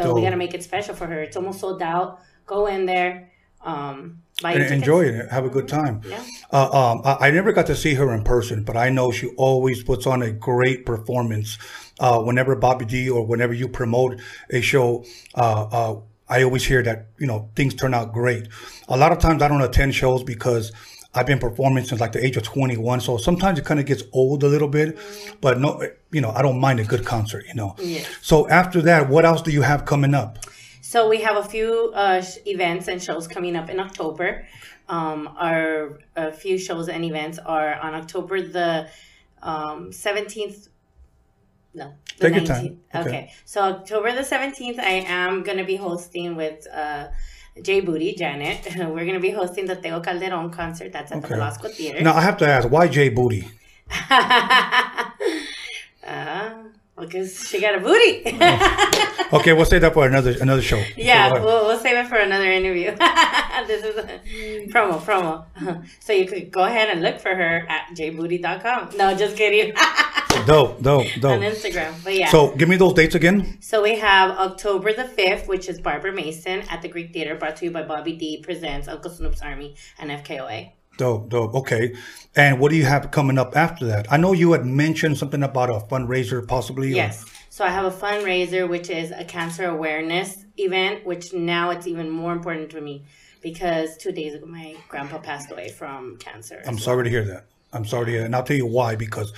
So we got to make it special for her. It's almost sold out. Go in there. Um, And enjoy it. Have a good time. Yeah. Uh, um, I, I never got to see her in person, but I know she always puts on a great performance. Uh, whenever Bobby D or whenever you promote a show, uh, uh, I always hear that you know things turn out great. A lot of times I don't attend shows because I've been performing since like the age of 21, so sometimes it kind of gets old a little bit. But no, you know I don't mind a good concert. You know. So after that, what else do you have coming up? So we have a few uh, events and shows coming up in October. Um, our a few shows and events are on October the um, 17th. No, the Take your time. 19th. Okay. Okay. So October the 17th, I am going to be hosting with uh, Jay Booty, Janet. We're going to be hosting the Tego Calderon concert. That's at the Okay. Velasco Theater. Now I have to ask, why Jay Booty? uh, because she got a booty. Okay, we'll save that for another another show. Yeah, Go ahead. we'll, we'll save it for another interview. this is a promo, promo. So you could go ahead and look for her at jbooty.com. No, just kidding. Dope, dope, dope. On. Instagram. But yeah. So give me those dates again. So we have October the 5th, which is Barbara Mason at the Greek Theater, brought to you by Bobby D Presents, Uncle Snoop's Army, and FKOA. Dope, dope. Okay. And what do you have coming up after that? I know you had mentioned something about a fundraiser, possibly. or- Yes. So I have a fundraiser, which is a cancer awareness event, which now it's even more important to me because two days ago my grandpa passed away from cancer. I'm sorry to hear that. I'm sorry to hear that. And I'll tell you why. Because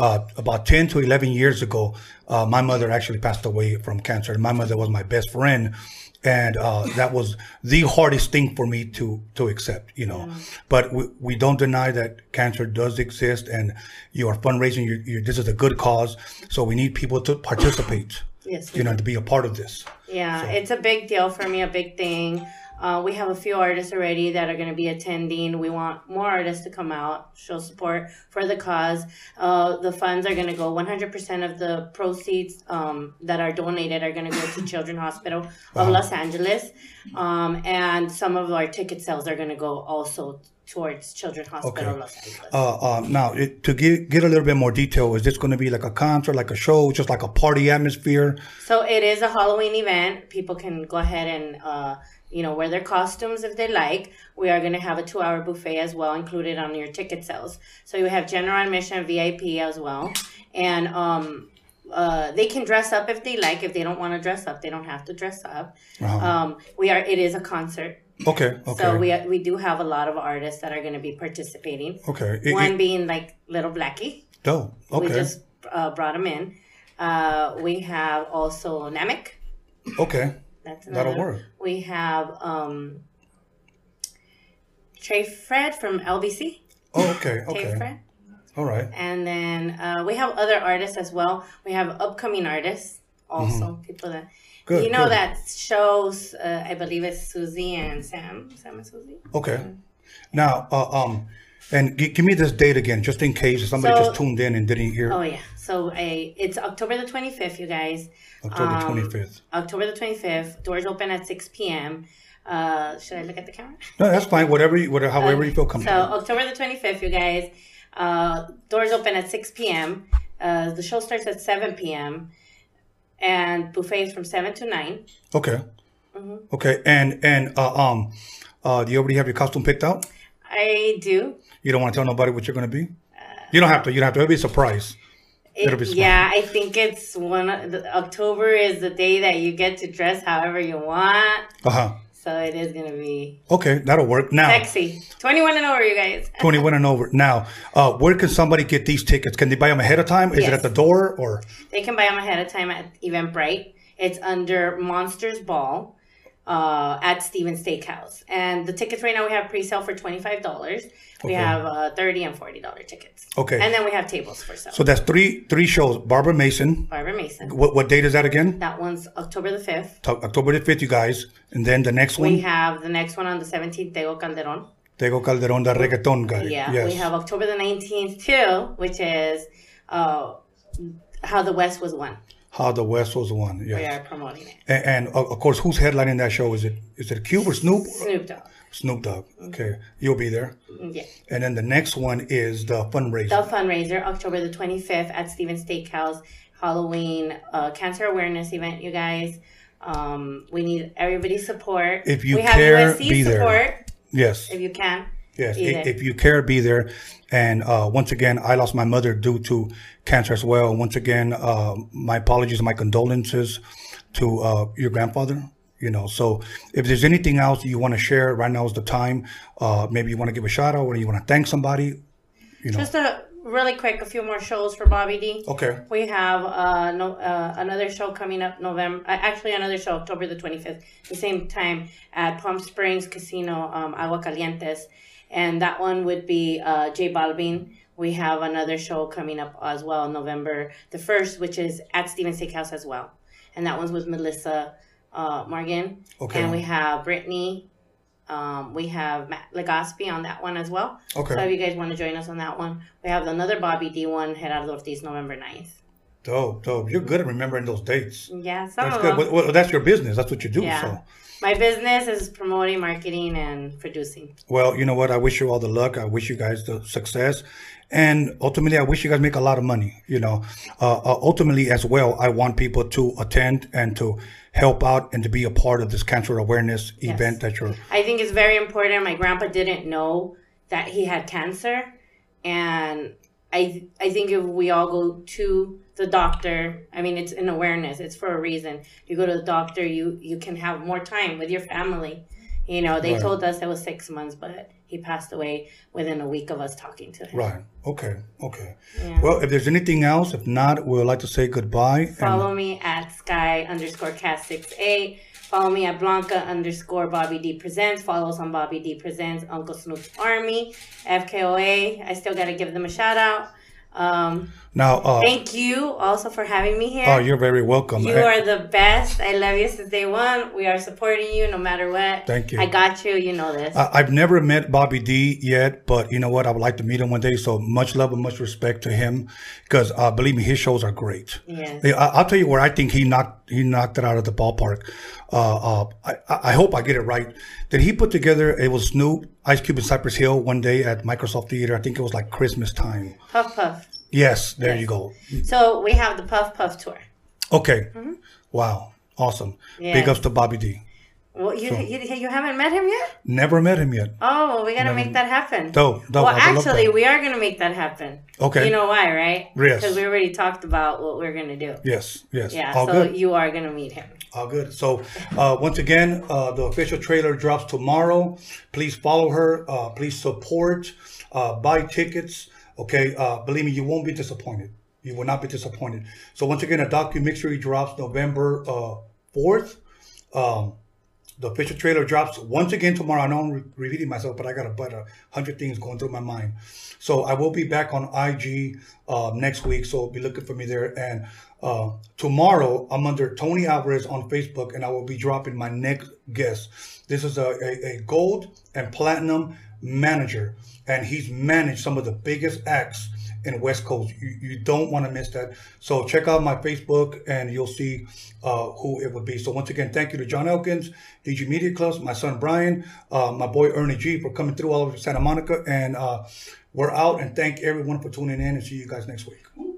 uh, about 10 to 11 years ago, uh, my mother actually passed away from cancer. My mother was my best friend. And uh, that was the hardest thing for me to to accept, you know. But we, we don't deny that cancer does exist, and you are fundraising. You, you, this is a good cause, so we need people to participate, Yes, you know, to be a part of this. Yeah, it's a big deal for me, a big thing. Uh, we have a few artists already that are going to be attending. We want more artists to come out, show support for the cause. Uh, the funds are going to go 100% of the proceeds um, that are donated are going to go to Children's Hospital of Los Angeles. Um, and some of our ticket sales are going to go also towards Children's Hospital of Los Angeles. Uh, uh, now, it, to get get a little bit more detail, is this going to be like a concert, like a show, just like a party atmosphere? So it is a Halloween event. People can go ahead and uh, you know wear their costumes if they like. We are going to have a two-hour buffet as well, included on your ticket sales. So you have general admission, VIP as well, and um, uh, they can dress up if they like. If they don't want to dress up, they don't have to dress up. Um, we are. It is a concert. Okay, okay, So we, we do have a lot of artists that are going to be participating. okay. It- One it- being like Little Blackie. We Okay, just uh, brought him in. Uh, we have also Namek. okay. That's That'll work. We have um, Trey Fred from LBC. Oh, okay, Trey okay. Fred. All right. And then uh, we have other artists as well. We have upcoming artists also. People that Mm-hmm. Good, you know good. that shows. Uh, I believe it's Susie and Sam. Sam and Susie. Okay. Now, uh, um, and g- give me this date again, just in case somebody So- just tuned in and didn't hear. Oh yeah. So a it's October the twenty fifth, you guys. October um, twenty fifth. October the twenty fifth. Doors open at six p.m. Uh, should I look at the camera? No, that's fine. Whatever, you, whatever, however you feel comfortable. So. October the 25th, you guys. Uh, doors open at 6 p.m. Uh, the show starts at 7 p.m. and buffet is from seven to nine. Okay. Mm-hmm. Okay. And and uh, um, uh, do you already have your costume picked out? I do. You don't want to tell nobody what you're going to be. You don't have to. You don't have to. It'll be a surprise. It- It'll be smart. yeah, I think it's one. the, October is the day that you get to dress however you want. Uh huh. So it is gonna be Okay, that'll work. Now, sexy. Twenty-one and over, you guys. 21 and over. Now, uh, where can somebody get these tickets? Can they buy them ahead of time? Is it at the door or? They can buy them ahead of time at Eventbrite. It's under Monsters Ball uh, at Steven Steakhouse. And the tickets right now we have pre-sale for twenty-five dollars. We Okay. have uh, thirty and forty dollar tickets. Okay. And then we have tables for sale. So that's three three shows. Barbara Mason. Barbara Mason. What what date is that again? That one's October the fifth. To- October the fifth, you guys. And then the next one. We have the next one on the seventeenth, Tego Calderon. Tego Calderon, the reggaeton guy. Yeah, Yes. we have October the 19th too, which is uh, How the West Was Won. How the West was won. We Yes. are promoting it. And, and of course, who's headlining that show? Is it is it Cube or Snoop? Snoop Dogg. Snoop Dogg. Okay, you'll be there. Yeah. And then the next one is the fundraiser. The fundraiser, October the 25th at Steven Steakhouse, Halloween uh, cancer awareness event, you guys. Um, we need everybody's support. If you we have care, USC be there. support yes. if you can. Yes, Be i- there. if you care, be there. And uh, once again, I lost my mother due to cancer as well. Once again, uh, my apologies, my condolences to uh, your grandfather. You know, so if there's anything else you want to share, right now is the time. Uh, maybe you want to give a shout out or you want to thank somebody. You know, Just a really quick, a few more shows for Bobby D. okay, We have uh, no, uh, another show coming up November. Uh, actually, another show October the twenty fifth, the same time at Palm Springs Casino, um, Agua Calientes, and that one would be uh, J Balvin. We have another show coming up as well, November the first, which is at Steven Steakhouse as well, and that one's with Melissa uh, Morgan. Okay. And we have Brittany. Um, we have Matt Legaspi on that one as well. Okay. So if you guys want to join us on that one, we have another Bobby D one, Gerardo Ortiz, November 9th. dope, dope. You're good at remembering those dates. Yeah, some That's good. Well, well, that's your business. That's what you do. yeah. So. My business is promoting, marketing, and producing. Well, you know what? I wish you all the luck. I wish you guys the success. And ultimately, I wish you guys make a lot of money. You know, uh, uh, ultimately as well, I want people to attend and to help out and to be a part of this cancer awareness event that you're. I think it's very important. My grandpa didn't know that he had cancer, and I I think if we all go to the doctor, I mean it's an awareness. It's for a reason. You go to the doctor, you you can have more time with your family. You know, they Right. told us it was six months, but he passed away within a week of us talking to him. Right. Okay. Okay. Yeah. Well, if there's anything else, if not, we would like to say goodbye. And Follow me at sky underscore cast six eight. Follow me at Blanca underscore Bobby D presents. Follow us on Bobby D presents. Uncle Snoop's Army, FKOA. I still gotta give them a shout out. Um, now, uh, thank you also for having me here. oh, you're very welcome. you are the best. I love you since day one. We are supporting you no matter what. Thank you. I got you. You know this. I- I've never met Bobby D yet, but you know what? I would like to meet him one day. So much love and much respect to him, because uh, believe me, his shows are great. Yes. Yeah, I- I'll tell you where I think he knocked he knocked it out of the ballpark. Uh, uh, I, I hope I get it right. Did he put together? It was Snoop, Ice Cube, and Cypress Hill one day at Microsoft Theater. I think it was like Christmas time. Puff Puff. Yes, there you go. So we have the Puff Puff tour. Okay, wow, awesome. Big Mm-hmm. Ups to Bobby D. Well, you, you, you haven't met him yet? Never met him yet. Oh, we gotta make that happen. Dope, dope. Well, actually, we are gonna make that happen. Okay. You know why, right? Yes. Because we already talked about what we're gonna do. Yes, yes. Yeah. All so good. you are gonna meet him. All good. So, uh, once again, uh, the official trailer drops tomorrow. Please follow her. Uh, please support. Uh, buy tickets. Okay. Uh, believe me, you won't be disappointed. You will not be disappointed. So, once again, a docu-mixery drops November uh, 4th. Um, the official trailer drops once again tomorrow. I know I'm re- repeating myself, but I got about a hundred things going through my mind. So I will be back on IG uh, next week. So be looking for me there. And uh, tomorrow I'm under Tony Alvarez on Facebook, and I will be dropping my next guest. This is a, a, a gold and platinum manager, and he's managed some of the biggest acts in West Coast. You, you don't want to miss that. So check out my Facebook and you'll see uh, who it would be. So once again, thank you to John Elkins, DG Media Clubs, my son Brian, uh, my boy Ernie G for coming through all over Santa Monica. And uh, we're out and thank everyone for tuning in and see you guys next week.